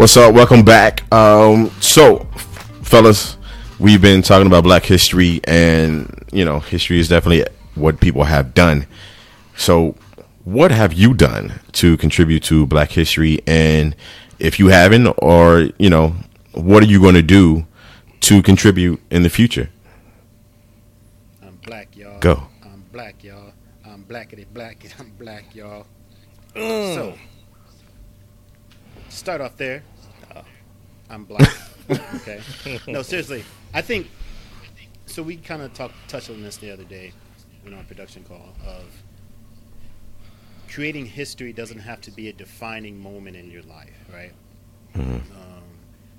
A: What's up? Welcome back. Um, so, fellas, we've been talking about Black history, and you know, history is definitely what people have done. So, what have you done to contribute to Black history? And if you haven't, or you know, what are you going to do to contribute in the future?
D: I'm black, y'all.
A: Go.
D: I'm black, y'all. I'm blackity black. I'm black, y'all.
B: Mm.
D: So, start off there. Uh, I'm black. okay. No, seriously. I think. So we kind of talked touched on this the other day in our production call of creating history doesn't have to be a defining moment in your life, right? Um,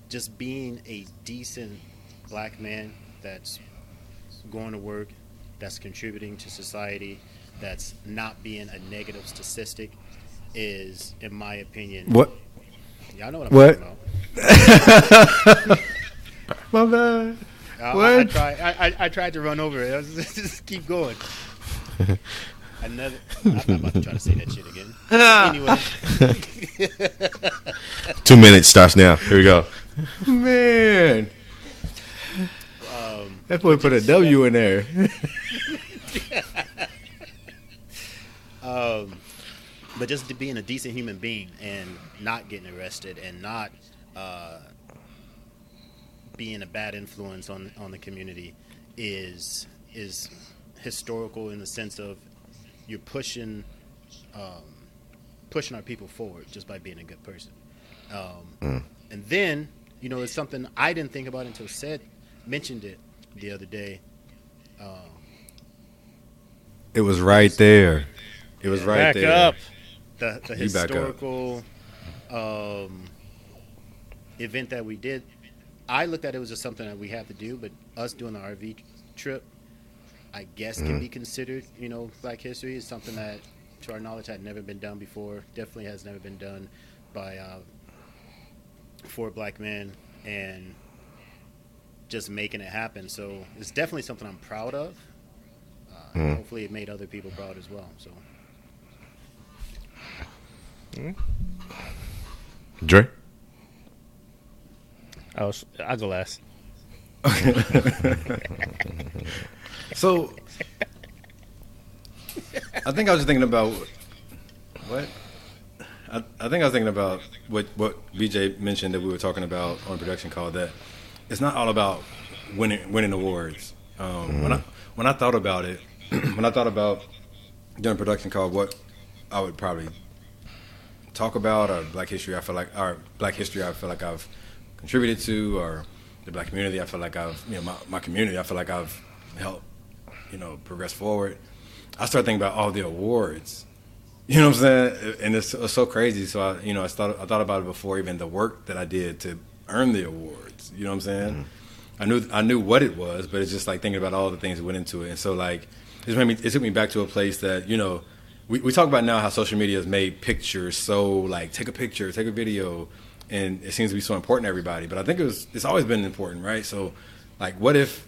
D: just being a decent black man that's going to work, that's contributing to society, that's not being a negative statistic, is, in my opinion,
C: What?
D: Y'all know what I'm
C: What?
D: talking about.
C: My bad.
D: I, I, I,
C: What?
D: I, I, I tried to run over it. I was just, just keep going. Another. I'm not about to try to say that shit again. anyway,
A: Two minutes starts now. Here we go.
C: Man.
D: um,
C: That boy put a W in there.
D: um, but just being a decent human being and not getting arrested and not uh, being a bad influence on on the community is is historical in the sense of you're pushing um, pushing our people forward just by being a good person. Um, And then you know it's something I didn't think about until Ced mentioned it the other day. Um,
C: It was right there. It was right
B: Back
C: there.
B: up.
D: The, the
C: You back up.
D: historical um, event that we did, I looked at it was just something that we have to do. But us doing the RV trip, I guess, can be considered, you know, Black history. is something that, to our knowledge, had never been done before. Definitely has never been done by uh, four black men, and just making it happen. So it's definitely something I'm proud of. Uh,
A: Mm-hmm.
D: hopefully it made other people proud as well. So
A: Dre.
B: I was, I'll go last.
C: So, I think I was just thinking about what. I, I think I was thinking about what what BJ mentioned that we were talking about on production call that it's not all about winning winning awards. Um, When I when I thought about it, when I thought about doing production call, what I would probably talk about or Black history, I feel like or Black history, I feel like I've contributed to, or the Black community, I feel like I've you know my, my community, I feel like I've helped you know progress forward. I started thinking about all the awards. You know what I'm saying? And it's, it's so crazy. So I, you know, I thought I thought about it before even the work that I did to earn the awards. You know what I'm saying? Mm-hmm. I knew I knew what it was, but it's just like thinking about all the things that went into it. And so like it made me it took me back to a place that you know we, we talk about now how social media has made pictures so like take a picture, take a video, and it seems to be so important to everybody. But I think it was it's always been important, right? So like what if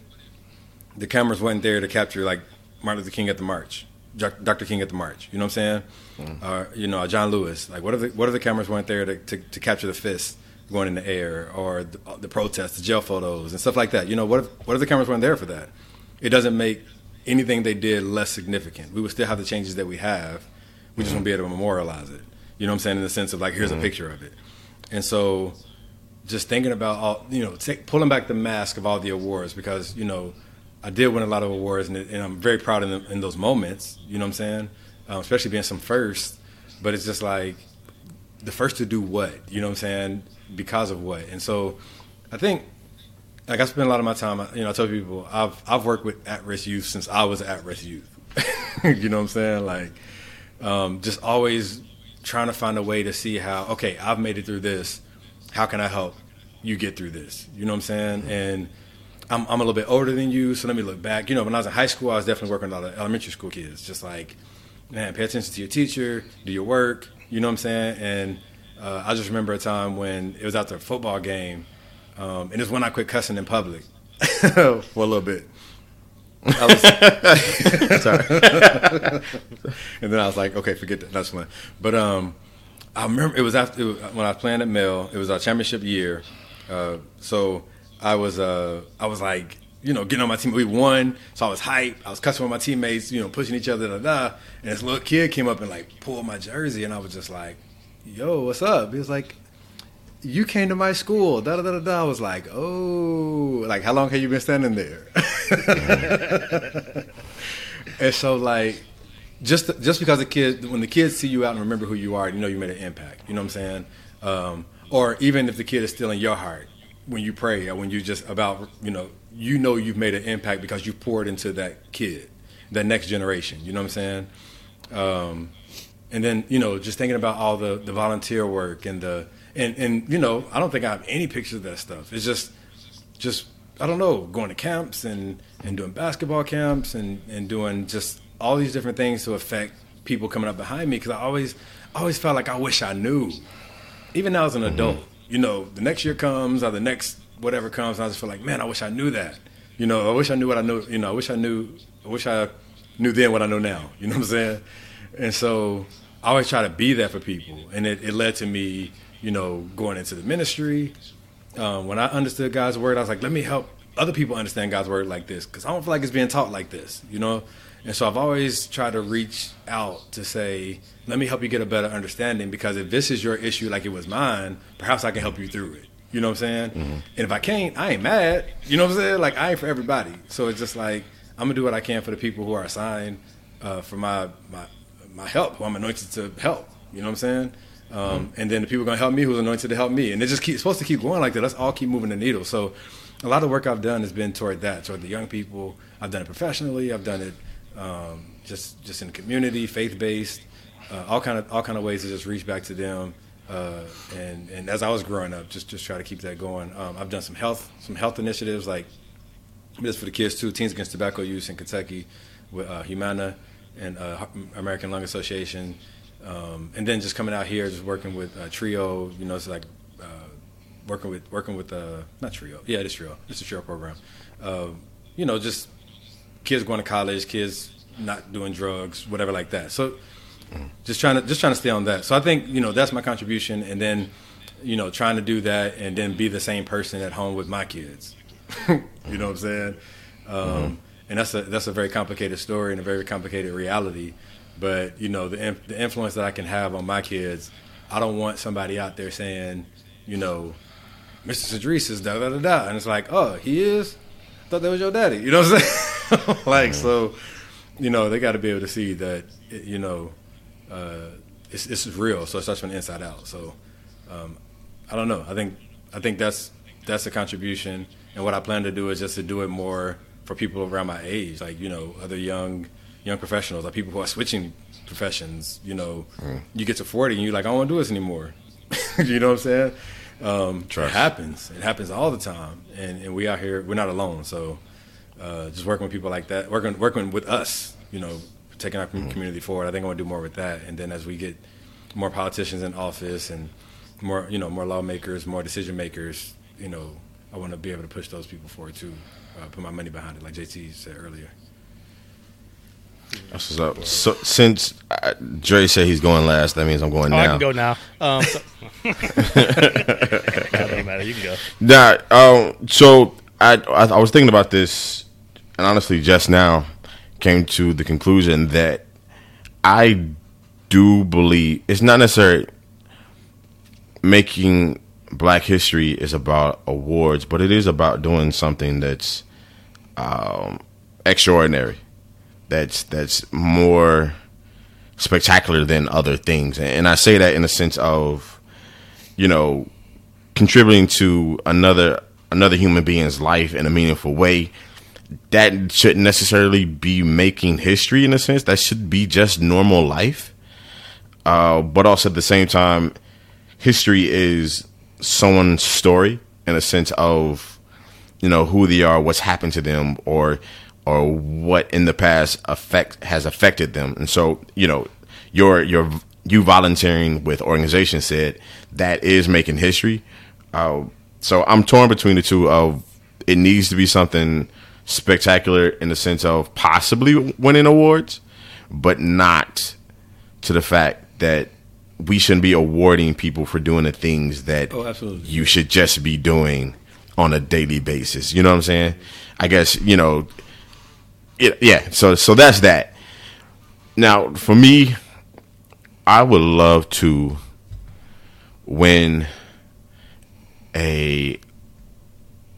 C: the cameras weren't there to capture like Martin Luther King at the march, Dr. King at the march. You know what I'm saying? Mm-hmm. Or you know, John Lewis. Like, what if the what if the cameras weren't there to, to, to capture the fists going in the air, or the, the protests, the jail photos, and stuff like that? You know, what if what if the cameras weren't there for that? It doesn't make anything they did less significant. We would still have the changes that we have. We just won't be able to memorialize it. You know what I'm saying? In the sense of like, here's a picture of it. And so, just thinking about all, you know, take, pulling back the mask of all the awards because you know I did win a lot of awards, and, it, and I'm very proud in, the, in those moments. You know what I'm saying? Um, especially being some first, but it's just like the first to do what? You know what I'm saying? Because of what? And so, I think like I spend a lot of my time. You know, I tell people I've I've worked with at risk youth since I was at risk youth. you know what I'm saying? Like, um, just always trying to find a way to see how. Okay, I've made it through this. How can I help you get through this? You know what I'm saying? And I'm, I'm a little bit older than you, so let me look back. You know, when I was in high school, I was definitely working with a lot of elementary school kids. Just like, man, pay attention to your teacher, do your work. You know what I'm saying? And uh, I just remember a time when it was after a football game, um, and it's when I quit cussing in public for a little bit. I was, and then I was like, okay, forget that. That's fine. But um, I remember it was after it was, when I was playing at Mill. It was our championship year, uh, so I was uh, I was like, you know, getting on my team. We won, so I was hyped. I was cussing with my teammates, you know, pushing each other, da da. And this little kid came up and like pulled my jersey, and I was just like, "Yo, what's up?" He was like, "You came to my school." Da da da da. I was like, "Oh, like how long have you been standing there?" and so like just just because the kid when the kids see you out and remember who you are, you know you made an impact. You know what I'm saying? Um, or even if the kid is still in your heart when you pray or when you just about you know you know you've made an impact because you poured into that kid, that next generation. You know what I'm saying? Um, and then you know just thinking about all the the volunteer work and the and and you know I don't think I have any pictures of that stuff. It's just just I don't know going to camps and and doing basketball camps and and doing just all these different things to affect people coming up behind me because I always I always felt like I wish I knew. Even now as an mm-hmm. adult you know the next year comes or the next whatever comes and I just feel like man I wish I knew that. You know I wish I knew what I knew you know I wish I knew I wish I knew then what I know now. You know what I'm saying? And so I always try to be that for people. And it, it led to me you know going into the ministry um, when I understood God's word, I was like, let me help other people understand God's word like this because I don't feel like it's being taught like this, you know. And so I've always tried to reach out to say, let me help you get a better understanding because if this is your issue like it was mine, perhaps I can help you through it. You know what I'm saying? And if I can't, I ain't mad. You know what I'm saying? Like I ain't for everybody. So it's just like I'm gonna do what I can for the people who are assigned uh, for my my my help, who I'm anointed to help. You know what I'm saying? Um, And then the people are gonna help me, who's anointed to help me, and it just keeps supposed to keep going like that. Let's all keep moving the needle. So, a lot of work I've done has been toward that, toward the young people. I've done it professionally. I've done it um, just just in the community, faith based, uh, all kind of all kind of ways to just reach back to them. Uh, and and as I was growing up, just just try to keep that going. Um, I've done some health some health initiatives like this for the kids too. Teens Against Tobacco Use in Kentucky with uh, Humana and uh, American Lung Association. Um, and then just coming out here, just working with uh, Trio, you know, it's like uh, working with working with uh, not Trio, yeah, it is Trio, it's a Trio program. Uh, you know, just kids going to college, kids not doing drugs, whatever like that. So just trying to just trying to stay on that. So I think you know that's my contribution, and then you know trying to do that, and then be the same person at home with my kids. you know what I'm saying? Um, And that's a that's a very complicated story and a very complicated reality. But you know the the influence that I can have on my kids, I don't want somebody out there saying, you know, Mr. Cedric is da da da da, and it's like, oh, he is. I thought that was your daddy. You know what I'm saying? like so, you know, they got to be able to see that, you know, uh, it's, it's real. So it starts from the inside out. So um, I don't know. I think I think that's that's a contribution, and what I plan to do is just to do it more for people around my age, like you know, other young young professionals, like people who are switching professions. You know,
A: Mm.
C: you get to forty and you're like, I don't want to do this anymore. you know what I'm saying? Um, it happens. It happens all the time, and, and we out here. We're not alone. So uh, just working with people like that, working working with us, you know, taking our
A: Mm-hmm.
C: community forward. I think I want to do more with that. And then as we get more politicians in office and more, you know, more lawmakers, more decision makers, you know, I want to be able to push those people forward too. Uh, put my money behind it, like JT said earlier.
A: That's what's up. So since uh, Dre said he's going last, that means I'm going
B: Oh, I
A: now.
B: can go now. Um, so, it doesn't matter. You can go.
A: Nah, um, so I, I I was thinking about this, and honestly, just now came to the conclusion that I do believe it's not necessarily making Black History is about awards, but it is about doing something that's um, extraordinary. That's that's more spectacular than other things, and I say that in the sense of, you know, contributing to another another human being's life in a meaningful way. That shouldn't necessarily be making history in a sense. That should be just normal life. Uh, but also at the same time history is someone's story in a sense of you know who they are what's happened to them or or what in the past affect has affected them and so you know your your you volunteering with organization said that is making history uh, so i'm torn between the two of it needs to be something spectacular in the sense of possibly winning awards but not to the fact that we shouldn't be awarding people for doing the things that
C: Oh,
A: you should just be doing on a daily basis. You know what I'm saying? I guess you know. It, yeah. So so that's that. Now for me, I would love to win a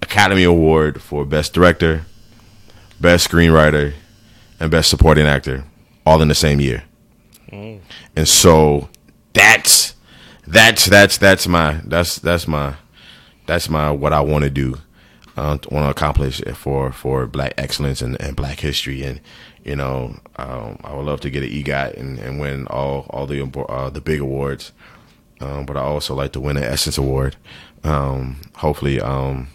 A: Academy Award for Best Director, Best Screenwriter, and Best Supporting Actor, all in the same year. Mm. And so that's that's that's that's my that's that's my that's my what I want to do. Uh, want to accomplish for for Black excellence and, and Black history, and you know, um, I would love to get an EGOT and, and win all all the uh, the big awards. Um, but I also like to win an Essence Award. Um, hopefully, um,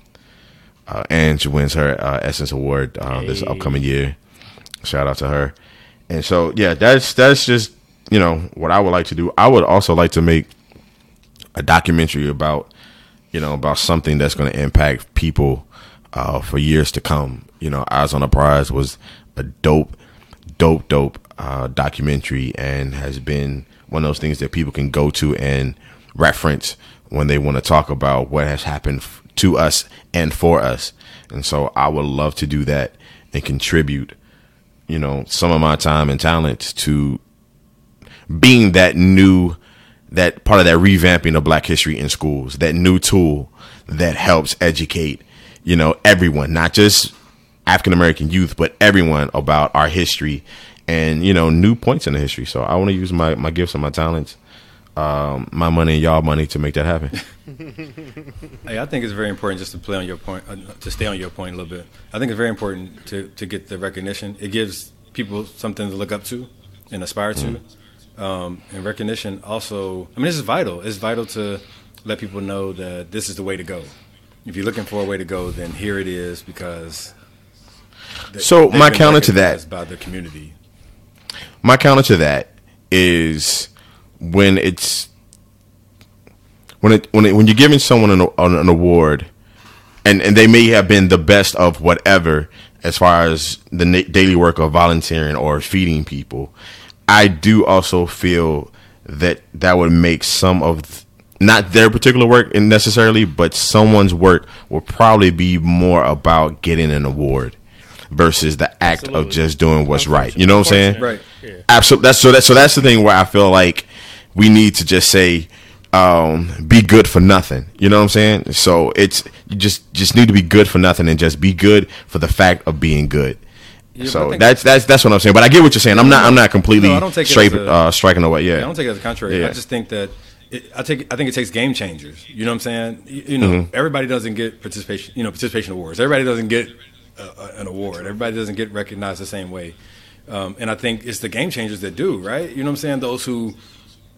A: uh, Ange wins her uh, Essence Award uh, this upcoming year. Shout out to her. And so, yeah, that's that's just you know what I would like to do. I would also like to make a documentary about you know about something that's going to impact people uh, for years to come. You know, Eyes on the Prize was a dope, dope, dope uh, documentary and has been one of those things that people can go to and reference when they want to talk about what has happened f- to us and for us. And so, I would love to do that and contribute you know some of my time and talent to being that new that part of that revamping of black history in schools that new tool that helps educate you know everyone not just african american youth but everyone about our history and you know new points in the history so i want to use my my gifts and my talents um, my money and y'all money to make that happen
C: Hey, I think it's very important just to play on your point, uh, to stay on your point a little bit. I think it's very important to, to get the recognition. It gives people something to look up to and aspire to. Um, and recognition also, I mean, this is vital. It's vital to let people know that this is the way to go. If you're looking for a way to go, then here it is because. they-
A: So my counter to that-
C: by the community.
A: my counter to that is when it's when it when it, when you're giving someone an, an, an award and and they may have been the best of whatever as far as the na- daily work of volunteering or feeding people, I do also feel that that would make some of th- not their particular work necessarily, but someone's work will probably be more about getting an award versus the act
B: Absolutely.
A: of just doing what's right. You know what I'm saying?
C: Right.
B: Yeah.
A: Absolutely. That's so. That's so. That's the thing where I feel like we need to just say, um, be good for nothing. You know what I'm saying? So it's you just just need to be good for nothing and just be good for the fact of being good.
C: Yeah,
A: so that's that's that's what I'm saying. But I get what you're saying. I'm not I'm not completely
C: No, I don't take
A: straight
C: a-
A: uh, striking away. Yeah.
C: I don't take it as a contrary.
A: Yeah.
C: I just think that it, I take. I think it takes game changers. You know what I'm saying? You, you know,
A: Mm-hmm.
C: everybody doesn't get participation. You know, participation awards. Everybody doesn't get uh, an award. Everybody doesn't get recognized the same way. Um, and I think it's the game changers that do. Right? You know what I'm saying? Those who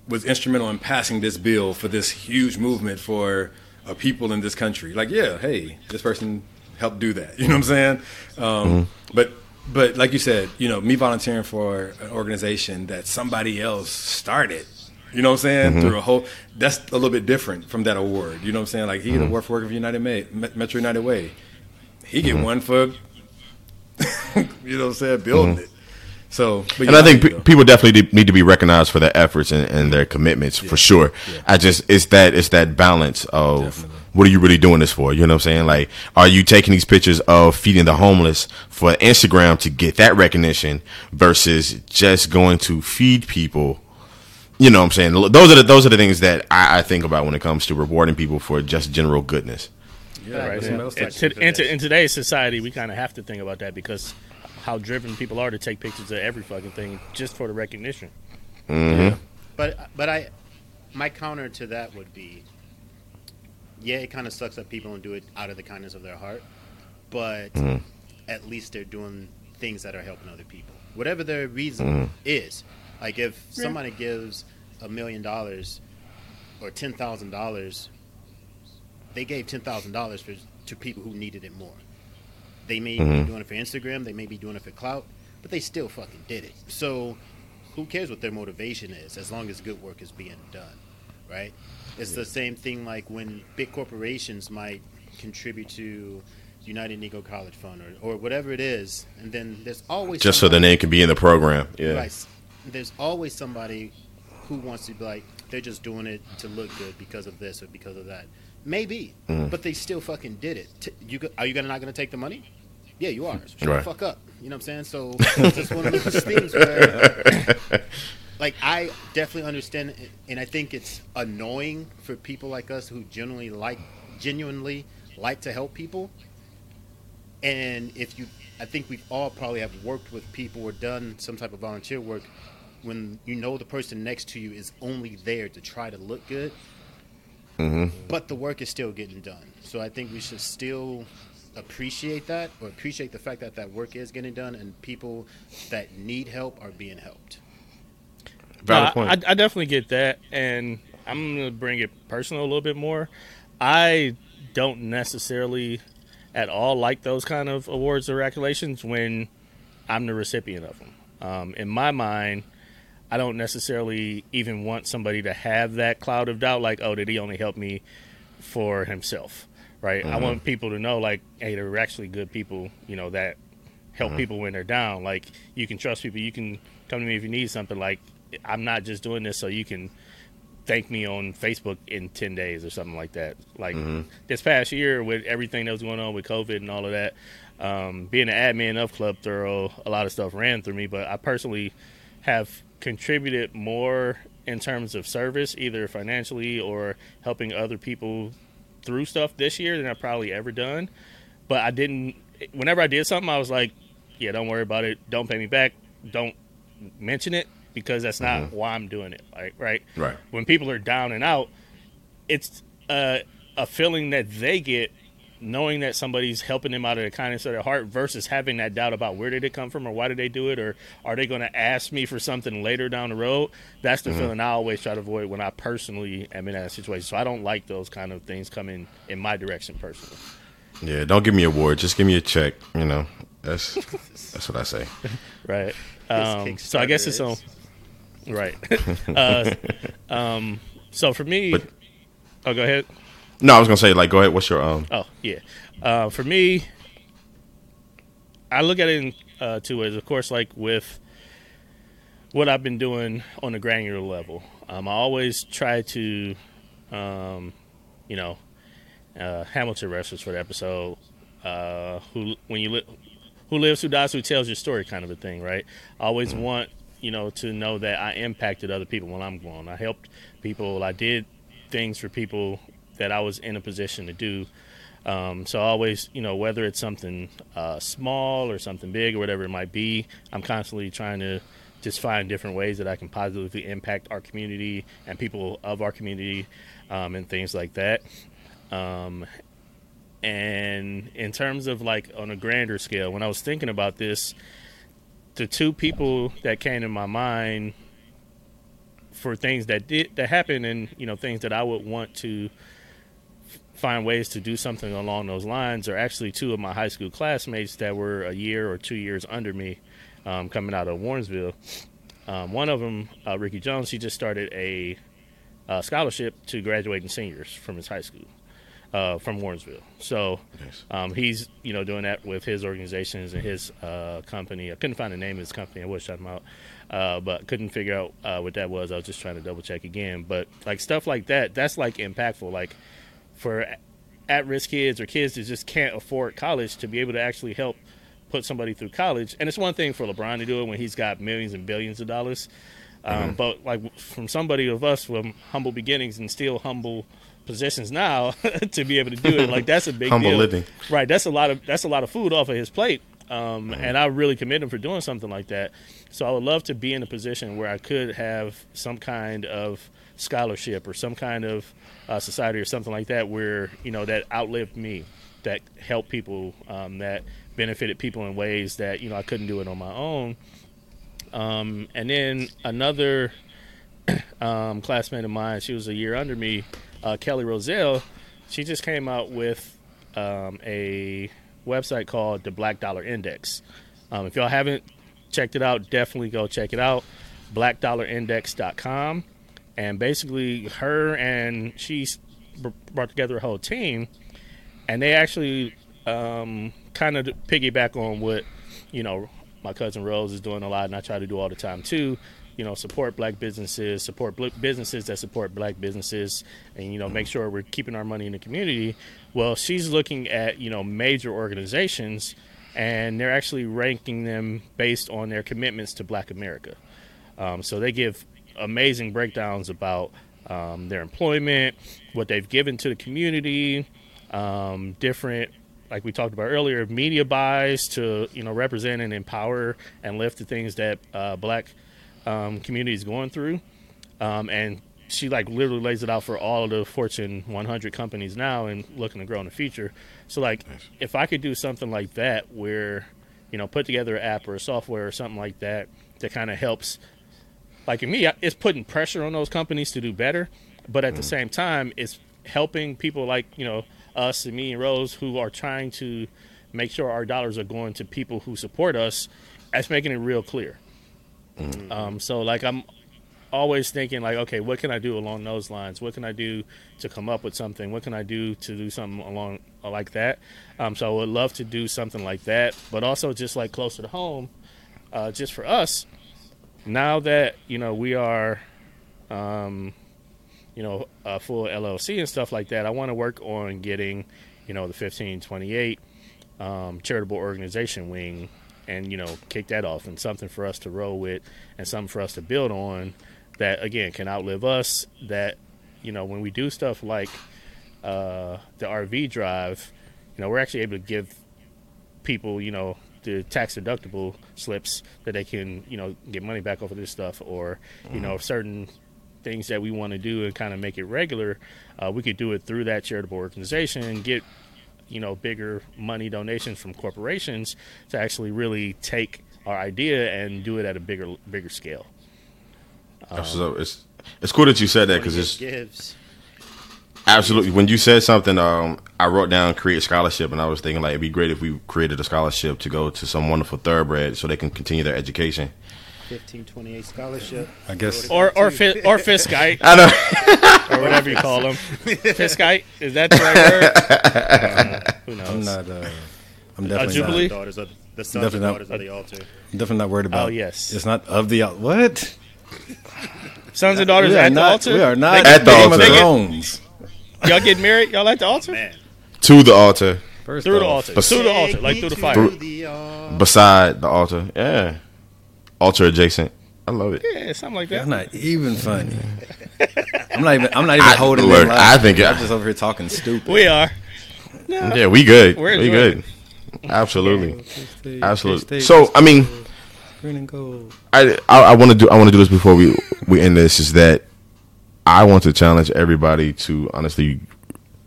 C: was instrumental in passing this bill for this huge movement for uh, people in this country. Like, yeah, hey, this person helped do that. You know what I'm saying? Um, But but like you said, you know, me volunteering for an organization that somebody else started. You know what I'm saying? Mm-hmm. Through a whole that's a little bit different from that award. You know what I'm saying? Like he get a mm-hmm. award for work of United May, Metro United Way. He get mm-hmm. one for you know what I'm saying, building it. So, but
A: and
C: yeah,
A: I think
C: know.
A: people definitely need to be recognized for their efforts and, and their commitments for sure. I just it's that it's that balance of
C: Definitely.
A: What are you really doing this for? You know what I'm saying? Like, are you taking these pictures of feeding the homeless for Instagram to get that recognition versus just going to feed people? You know what I'm saying? Those are the those are the things that I, I think about when it comes to rewarding people for just general goodness.
C: yeah,
B: Right.
C: that's
B: And,
C: what else
B: and
C: takes-
B: to- and to- in today's society, we kind of have to think about that because how driven people are to take pictures of every fucking thing just for the recognition. Mm-hmm.
D: But but I, my counter to that would be, yeah, it kind of sucks that people don't do it out of the kindness of their heart, but mm. at least they're doing things that are helping other people, whatever their reason mm. is. Like if somebody gives a million dollars or ten thousand dollars, they gave ten thousand dollars to people who needed it more. They may be mm-hmm. doing it for Instagram, they may be doing it for clout, but they still fucking did it. So who cares what their motivation is as long as good work is being done, right? It's the same thing like when big corporations might contribute to United Negro College Fund or, or whatever it is, and then there's always
A: Just so the name can be in the program. Yeah.
D: Right. There's always somebody who wants to be like, they're just doing it to look good because of this or because of that. Maybe,
A: Mm-hmm.
D: but they still fucking did it. T- you go- are you gonna not gonna take the money? Yeah, you are. Shut
A: Right.
D: the fuck up. You know what I'm saying? So it's just one of those things where, like, I definitely understand, and I think it's annoying for people like us who genuinely like, genuinely like to help people. And if you, I think we've all probably have worked with people or done some type of volunteer work when you know the person next to you is only there to try to look good, mm-hmm. but the work is still getting done. So I think we should still appreciate that or appreciate the fact that that work is getting done and people that need help are being helped.
A: Valid
B: No, I-
A: point.
B: I, I definitely get that, and I'm gonna bring it personal a little bit more. I don't necessarily at all like those kind of awards or accolades when I'm the recipient of them. Um, in my mind, I don't necessarily even want somebody to have that cloud of doubt, like, oh, did he only help me for himself, right? I want people to know, like, hey, they're actually good people, you know, that help people when they're down. Like, you can trust people. You can come to me if you need something. Like, I'm not just doing this so you can thank me on Facebook in 10 days or something like that. Like this past year with everything that was going on with COVID and all of that, um, being an admin of Club Thorough, a lot of stuff ran through me, but I personally have contributed more in terms of service, either financially or helping other people through stuff this year than I've probably ever done. But I didn't, whenever I did something, I was like, yeah, don't worry about it. Don't pay me back. Don't mention it because that's not why I'm doing it. Like, right?
A: Right.
B: When people are down and out, it's uh, a feeling that they get knowing that somebody's helping them out of the kindness of their heart versus having that doubt about where did it come from or why did they do it or are they going to ask me for something later down the road that's the feeling i always try to avoid when i personally am in that situation so i don't like those kind of things coming in my direction personally
A: Yeah, don't give me a award. Just give me a check. You know, that's that's what I say.
B: right um, so i guess it's on
D: Kickstarter
B: right uh, um, so for me
A: But-
B: oh go ahead
A: No, I was gonna say like, go ahead. What's your um?
B: Oh yeah, uh, for me, I look at it in uh, two ways. Of course, like with what I've been doing on a granular level, um, I always try to, um, you know, uh, Hamilton reference for the episode. Uh, who when you li- who lives, who dies, who tells your story, kind of a thing, right? I always want you know to know that I impacted other people when I'm gone. I helped people. I did things for people that I was in a position to do. Um, so always, you know, whether it's something uh, small or something big or whatever it might be, I'm constantly trying to just find different ways that I can positively impact our community and people of our community um, and things like that. Um, and in terms of like on a grander scale, when I was thinking about this, the two people that came to my mind for things that did that happened and you know things that I would want to find ways to do something along those lines are actually two of my high school classmates that were a year or two years under me um, coming out of Warrensville. Um, one of them, uh, Ricky Jones, he just started a, a scholarship to graduating seniors from his high school. Uh, from Warrensville, so um, he's you know doing that with his organizations and his uh, company. I couldn't find the name of his company. I wish shout him out, uh, but couldn't figure out uh, what that was. I was just trying to double check again. But like stuff like that, that's like impactful. Like for at-risk kids or kids that just can't afford college to be able to actually help put somebody through college. And it's one thing for LeBron to do it when he's got millions and billions of dollars. Um,
A: Mm-hmm.
B: But like from somebody of us from humble beginnings and still humble positions now to be able to do it, like that's a big
A: Humble
B: deal.
A: living.
B: Right. That's a lot of that's a lot of food off of his plate. Um,
A: Mm-hmm.
B: And I really commend him for doing something like that. So I would love to be in a position where I could have some kind of scholarship or some kind of uh, society or something like that where you know that outlived me, that helped people, um, that benefited people in ways that you know I couldn't do it on my own. Um, and then another um, classmate of mine, she was a year under me, uh, Kelly Roselle. She just came out with um, a website called the Black Dollar Index. Um, if y'all haven't checked it out, definitely go check it out. BlackDollarIndex.com. And basically, her and she brought together a whole team, and they actually um, kind of piggyback on what you know my cousin Rose is doing a lot, and I try to do all the time too. You know, support black businesses, support bl- businesses that support black businesses, and you know, make sure we're keeping our money in the community. Well, she's looking at you know major organizations, and they're actually ranking them based on their commitments to Black America. Um, so they give amazing breakdowns about um, their employment, what they've given to the community, um, different, like we talked about earlier, media buys to you know represent and empower and lift the things that uh, black um, community is going through. Um, and she like literally lays it out for all of the Fortune 100 companies now and looking to grow in the future. So like, if I could do something like that, where you know put together an app or a software or something like that that kind of helps like in me, it's putting pressure on those companies to do better, but at the same time, it's helping people like you know us and me and Rose who are trying to make sure our dollars are going to people who support us. That's making it real clear. Um, so like I'm always thinking like, okay, what can I do along those lines? What can I do to come up with something? What can I do to do something along like that? Um, so I would love to do something like that, but also just like closer to home, uh, just for us now that you know we are um, you know a full llc and stuff like that i want to work on getting you know the 1528 um, charitable organization wing and you know kick that off. And something for us to roll with and something for us to build on that again can outlive us that you know when we do stuff like uh, the rv drive you know we're actually able to give people, you know, the tax deductible slips that they can, you know, get money back off of this stuff, or you know, certain things that we want to do and kind of make it regular, uh, we could do it through that charitable organization and get, you know, bigger money donations from corporations to actually really take our idea and do it at a bigger bigger scale.
A: so it's it's cool that you said that because it's
D: gives.
A: absolutely when you said something. Um, I wrote down create a scholarship, and I was thinking like it'd be great if we created a scholarship to go to some wonderful thoroughbred so they can continue their education.
D: 1528 scholarship.
C: I guess
B: Or or fi- or Fiskite
A: I know.
B: or whatever you call them. Fiskite is that the right word? Uh, who knows?
C: I'm not. Uh, I'm
B: Uh,
C: definitely
B: Jubilee?
C: not.
D: Daughters of The sons and
C: Definitely not-
D: daughters of the altar.
C: I'm Definitely not worried about.
B: Oh, yes.
C: it's not of the al- what?
B: Sons and daughters
C: we are
B: at the
C: not.
B: altar.
C: We are not
A: At the
C: Game of
A: altar.
C: Thrones.
B: Y'all get married? Y'all at the altar?
D: Man.
A: To the altar,
C: First
B: Through the altar.
A: Bes-
B: Through the altar, like through the
D: to
B: fire.
D: the altar.
A: beside the altar. Yeah, altar adjacent. I love it.
B: Yeah, something like that.
C: I'm not even funny. I'm not even. I'm not even
A: I-
C: holding
A: look,
C: in line.
A: I think
C: I'm just over here talking stupid.
B: We are.
A: Yeah, we good.
B: We're
A: we
B: enjoying
A: good. Absolutely, absolutely. So, I mean,
C: green and gold.
A: I I, I want to do I want to do this before we we end this. Is that I want to challenge everybody to honestly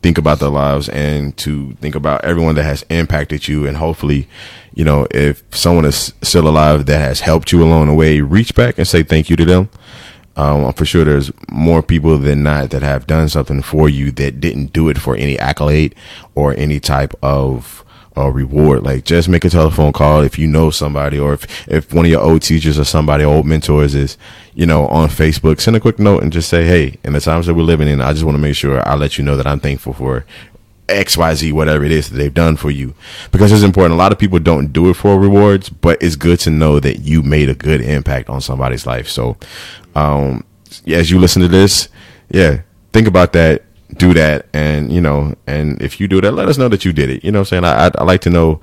A: think about their lives and to think about everyone that has impacted you. And hopefully you know if someone is still alive that has helped you along the way reach back and say thank you to them. Um, for sure there's more people than not that have done something for you that didn't do it for any accolade or any type of uh, reward. Like just make a telephone call if you know somebody or if, if one of your old teachers or somebody, old mentors is, you know, on Facebook, send a quick note and just say, Hey, in the times that we're living in, I just want to make sure I let you know that I'm thankful for X, Y, Z, whatever it is that they've done for you. Because it's important. A lot of people don't do it for rewards, but it's good to know that you made a good impact on somebody's life. So, um, as you listen to this, yeah, think about that, do that, and you know, and if you do that, let us know that you did it. You know what I'm saying? I, I, I like to know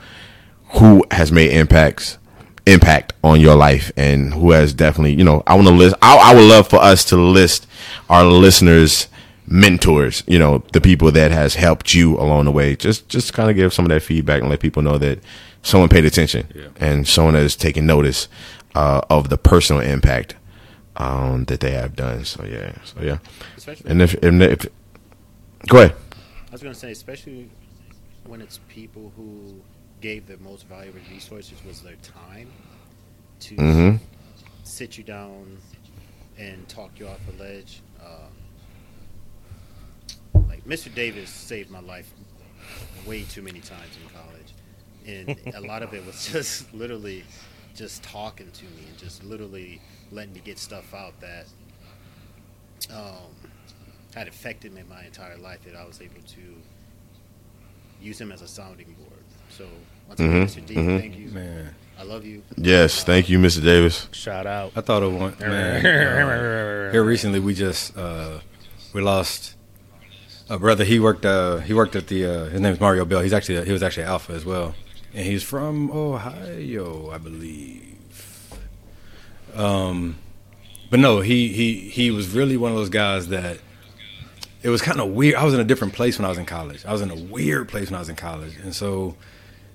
A: who has made impacts impact on your life and who has definitely you know i want to list I, I would love for us to list our listeners mentors you know the people that has helped you along the way. Just just kind of give some of that feedback and let people know that someone paid attention and someone that is taking notice uh, of the personal impact um, that they have done. So yeah. So yeah.
D: Especially,
A: and if, and if go ahead
D: I was going to say, especially when it's people who gave their most valuable resources was their time to
A: Mhm.
D: sit you down and talk you off a ledge. Um, like Mr. Davis saved my life way too many times in college, and a lot of it was just literally just talking to me and just literally letting me get stuff out that um, had affected me my entire life that I was able to use him as a sounding board. So once again,
A: Mhm,
D: Mr. D,
A: mhm.
D: thank you.
C: Man,
D: I love you.
A: yes thank you mr davis
B: Shout out.
C: I thought of one. Man, uh, here recently, we just uh, we lost a brother. He worked. Uh, he worked at the. Uh, his name is Mario Bell. He's actually he was actually Alpha as well, and he's from Ohio, I believe. Um, but no, he he he was really one of those guys that. It was kind of weird. I was in a different place when I was in college. I was in a weird place when I was in college, and so,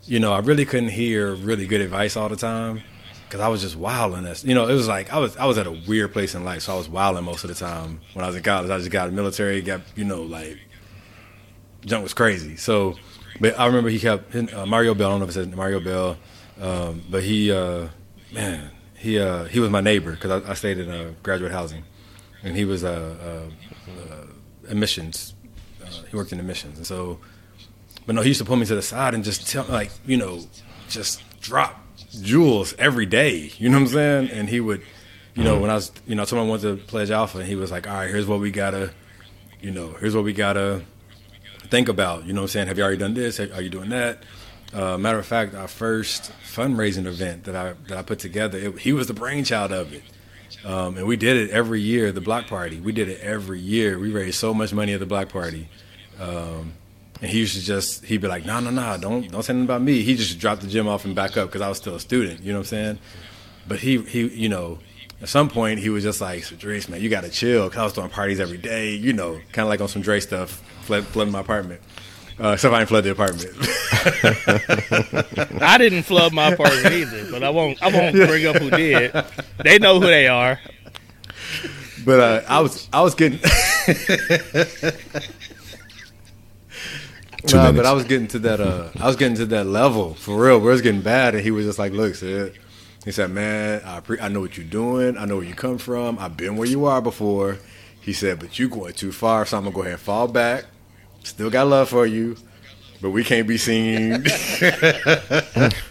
C: you know, I really couldn't hear really good advice all the time because I was just wilding. This, you know, it was like I was I was at a weird place in life, so I was wilding most of the time when I was in college. I just got the military, got you know like junk was crazy. So, but I remember he kept uh, Mario Bell. I don't know if it says Mario Bell, um, but he uh, man he uh, he was my neighbor because I, I stayed in uh, graduate housing, and he was uh, uh, uh, admissions. Uh, he worked in admissions, and so. But no, he used to pull me to the side and just tell, like, you know, just drop jewels every day. You know what I'm saying? And he would, you know, when I was, you know, someone wanted to pledge alpha, and he was like, all right, here's what we gotta, you know, here's what we gotta think about. You know what I'm saying? Have you already done this? Are you doing that? Uh, matter of fact, our first fundraising event that I that I put together, it, he was the brainchild of it. Um, and we did it every year. The block party, we did it every year. We raised so much money at the block party. Um, and he used to just he'd be like, no, no, no, don't don't say anything about me. He just dropped the gym off and back up because I was still a student. You know what I'm saying? But he he you know at some point he was just like, so man, you got to chill. Because I was throwing parties every day. You know, kind of like on some Dre stuff, flooding my apartment. Uh, except I didn't flood the apartment.
B: I didn't flood my apartment either, but I won't. I won't bring up who did. They know who they are.
C: but uh, I was I was getting.
A: Two
C: Nah,
A: minutes.
C: but I was getting to that. Uh, I was getting to that level for real. Where it's getting bad, and he was just like, "Look, Ced." He said, "Man, I pre- I know what you're doing. I know where you come from. I've been where you are before." He said, "But you going too far, so I'm gonna go ahead and fall back. Still got love for you, but we can't be seen."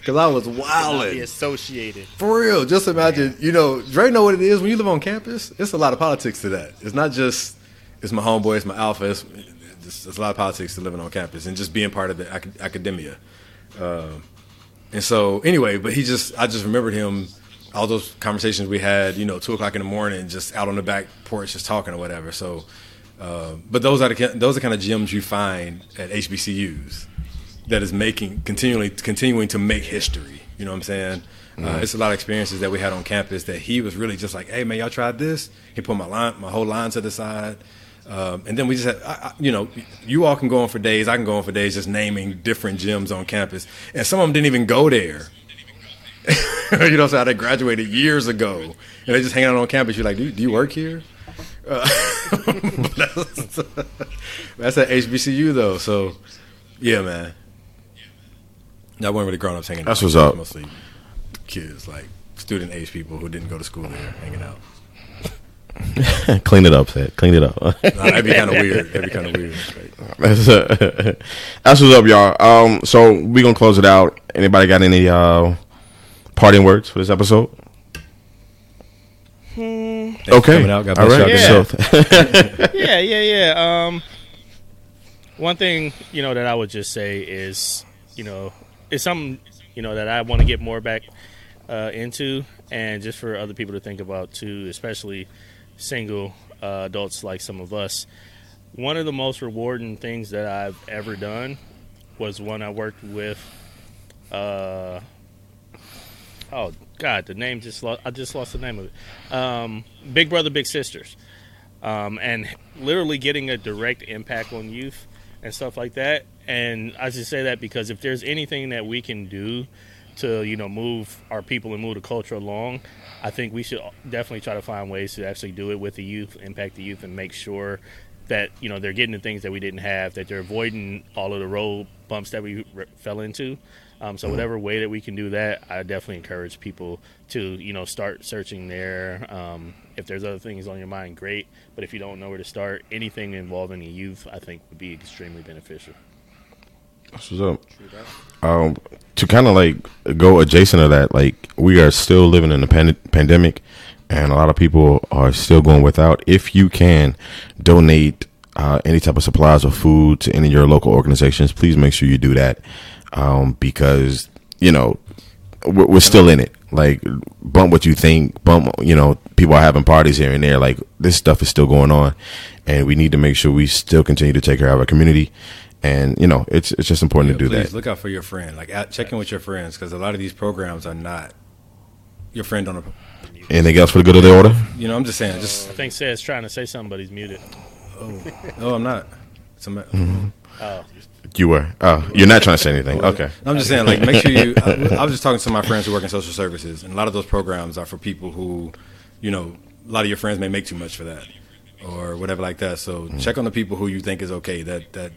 C: Because I was
D: Not be
C: wilding
D: associated.
C: for real. Just imagine, you know, Dre know what it is when you live on campus. It's a lot of politics to that. It's not just it's my homeboy, it's my alpha. It's, it's, it's a lot of politics to living on campus and just being part of the ac- academia. Uh, and so anyway, but he just I just remembered him. All those conversations we had, you know, two o'clock in the morning, just out on the back porch, just talking or whatever. So, uh, but those are the those are kind of gems you find at HBCUs that is making continually continuing to make history. You know what I'm saying? Uh, it's a lot of experiences that we had on campus that he was really just like, "Hey man, y'all tried this?" He put my line, my whole line to the side, um, and then we just had, I, I, you know, you all can go on for days. I can go on for days just naming different gyms on campus, and some of them didn't even go there. you know, so they graduated years ago, and they just hang out on campus. You're like, do do you work here? Uh, that's, that's at HBCU though. So, yeah, man. I wasn't really grown ups hanging
A: That's
C: out.
A: what's up.
C: Mostly kids, like student age people who didn't go to school there, hanging out.
A: Clean it up, Ced. Clean it up.
C: Nah, that'd be kind of weird. That'd be kind of weird.
A: That's, uh, that's what's up, y'all. Um, so we gonna close it out. Anybody got any uh, parting words for this episode?
C: Thanks for
A: Okay.
C: coming out. God
A: All
C: bless
A: right.
C: y'all.
B: Yeah.
A: So,
B: yeah, yeah, yeah. Um, one thing you know that I would just say is, you know, it's something you know that I want to get more back uh, into, and just for other people to think about too, especially single uh, adults like some of us. One of the most rewarding things that I've ever done was when I worked with. Uh, oh God, the name just lost, I just lost the name of it. Um, Big Brother, Big Sisters um, and literally getting a direct impact on youth and stuff like that. And I just say that because if there's anything that we can do to you know move our people and move the culture along, I think we should definitely try to find ways to actually do it with the youth, impact the youth, and make sure that you know they're getting the things that we didn't have, that they're avoiding all of the road bumps that we r- fell into. Um, so whatever way that we can do that, I definitely encourage people to you know start searching there. Um, if there's other things on your mind, great. But if you don't know where to start, anything involving the youth, I think would be extremely beneficial.
A: That's what's up. Um, to kind of like go adjacent to that, like we are still living in a pan- pandemic, and a lot of people are still going without. If you can donate uh, any type of supplies or food to any of your local organizations, please make sure you do that um, because you know we're, we're still in it. Like bump what you think, bump you know people are having parties here and there. Like this stuff is still going on, and we need to make sure we still continue to take care of our community. And you know it's it's just important to do
C: Please
A: that.
C: look out for your friend. Like at, check in with your friends because a lot of these programs are not your friend on a.
A: Anything else for the good of the order?
C: You know, I'm just saying. Just
B: I think Say's trying to say something, but he's muted.
C: Oh no, I'm not. It's a, ma-
B: Oh,
A: You were. Oh, you're not trying to say anything. Okay.
C: I'm just saying, like, make sure you. I, I was just talking to some of my friends who work in social services, and a lot of those programs are for people who, you know, a lot of your friends may make too much for that, or whatever like that. So check on the people who you think is okay. That that,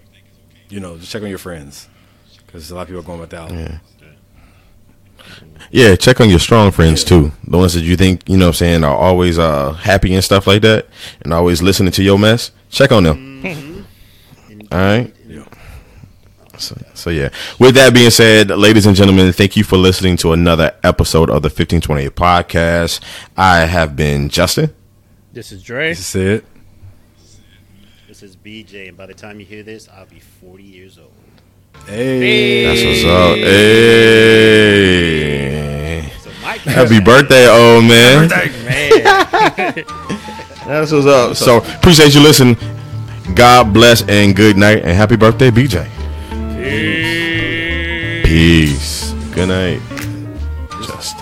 C: you know, just check on your friends, because a lot of people are going without.
A: Yeah. Yeah, check on your strong friends too. The ones that you think, you know what I'm saying, are always uh, happy and stuff like that and always listening to your mess. Check on them. All right.
C: Yeah.
A: So, so yeah. With that being said, ladies and gentlemen, thank you for listening to another episode of the 1528 podcast. I have been Justin.
B: this is Dre.
C: This is it.
D: This is BJ, and by the time you hear this, I'll be 40 years old.
C: Hey.
A: That's what's up. Hey.
D: So Mike,
A: Happy birthday, old man.
B: Birthday, Man,
A: That's what's up. So appreciate you listening. God bless and good night and happy birthday, BJ. Peace. Good night.
C: Just,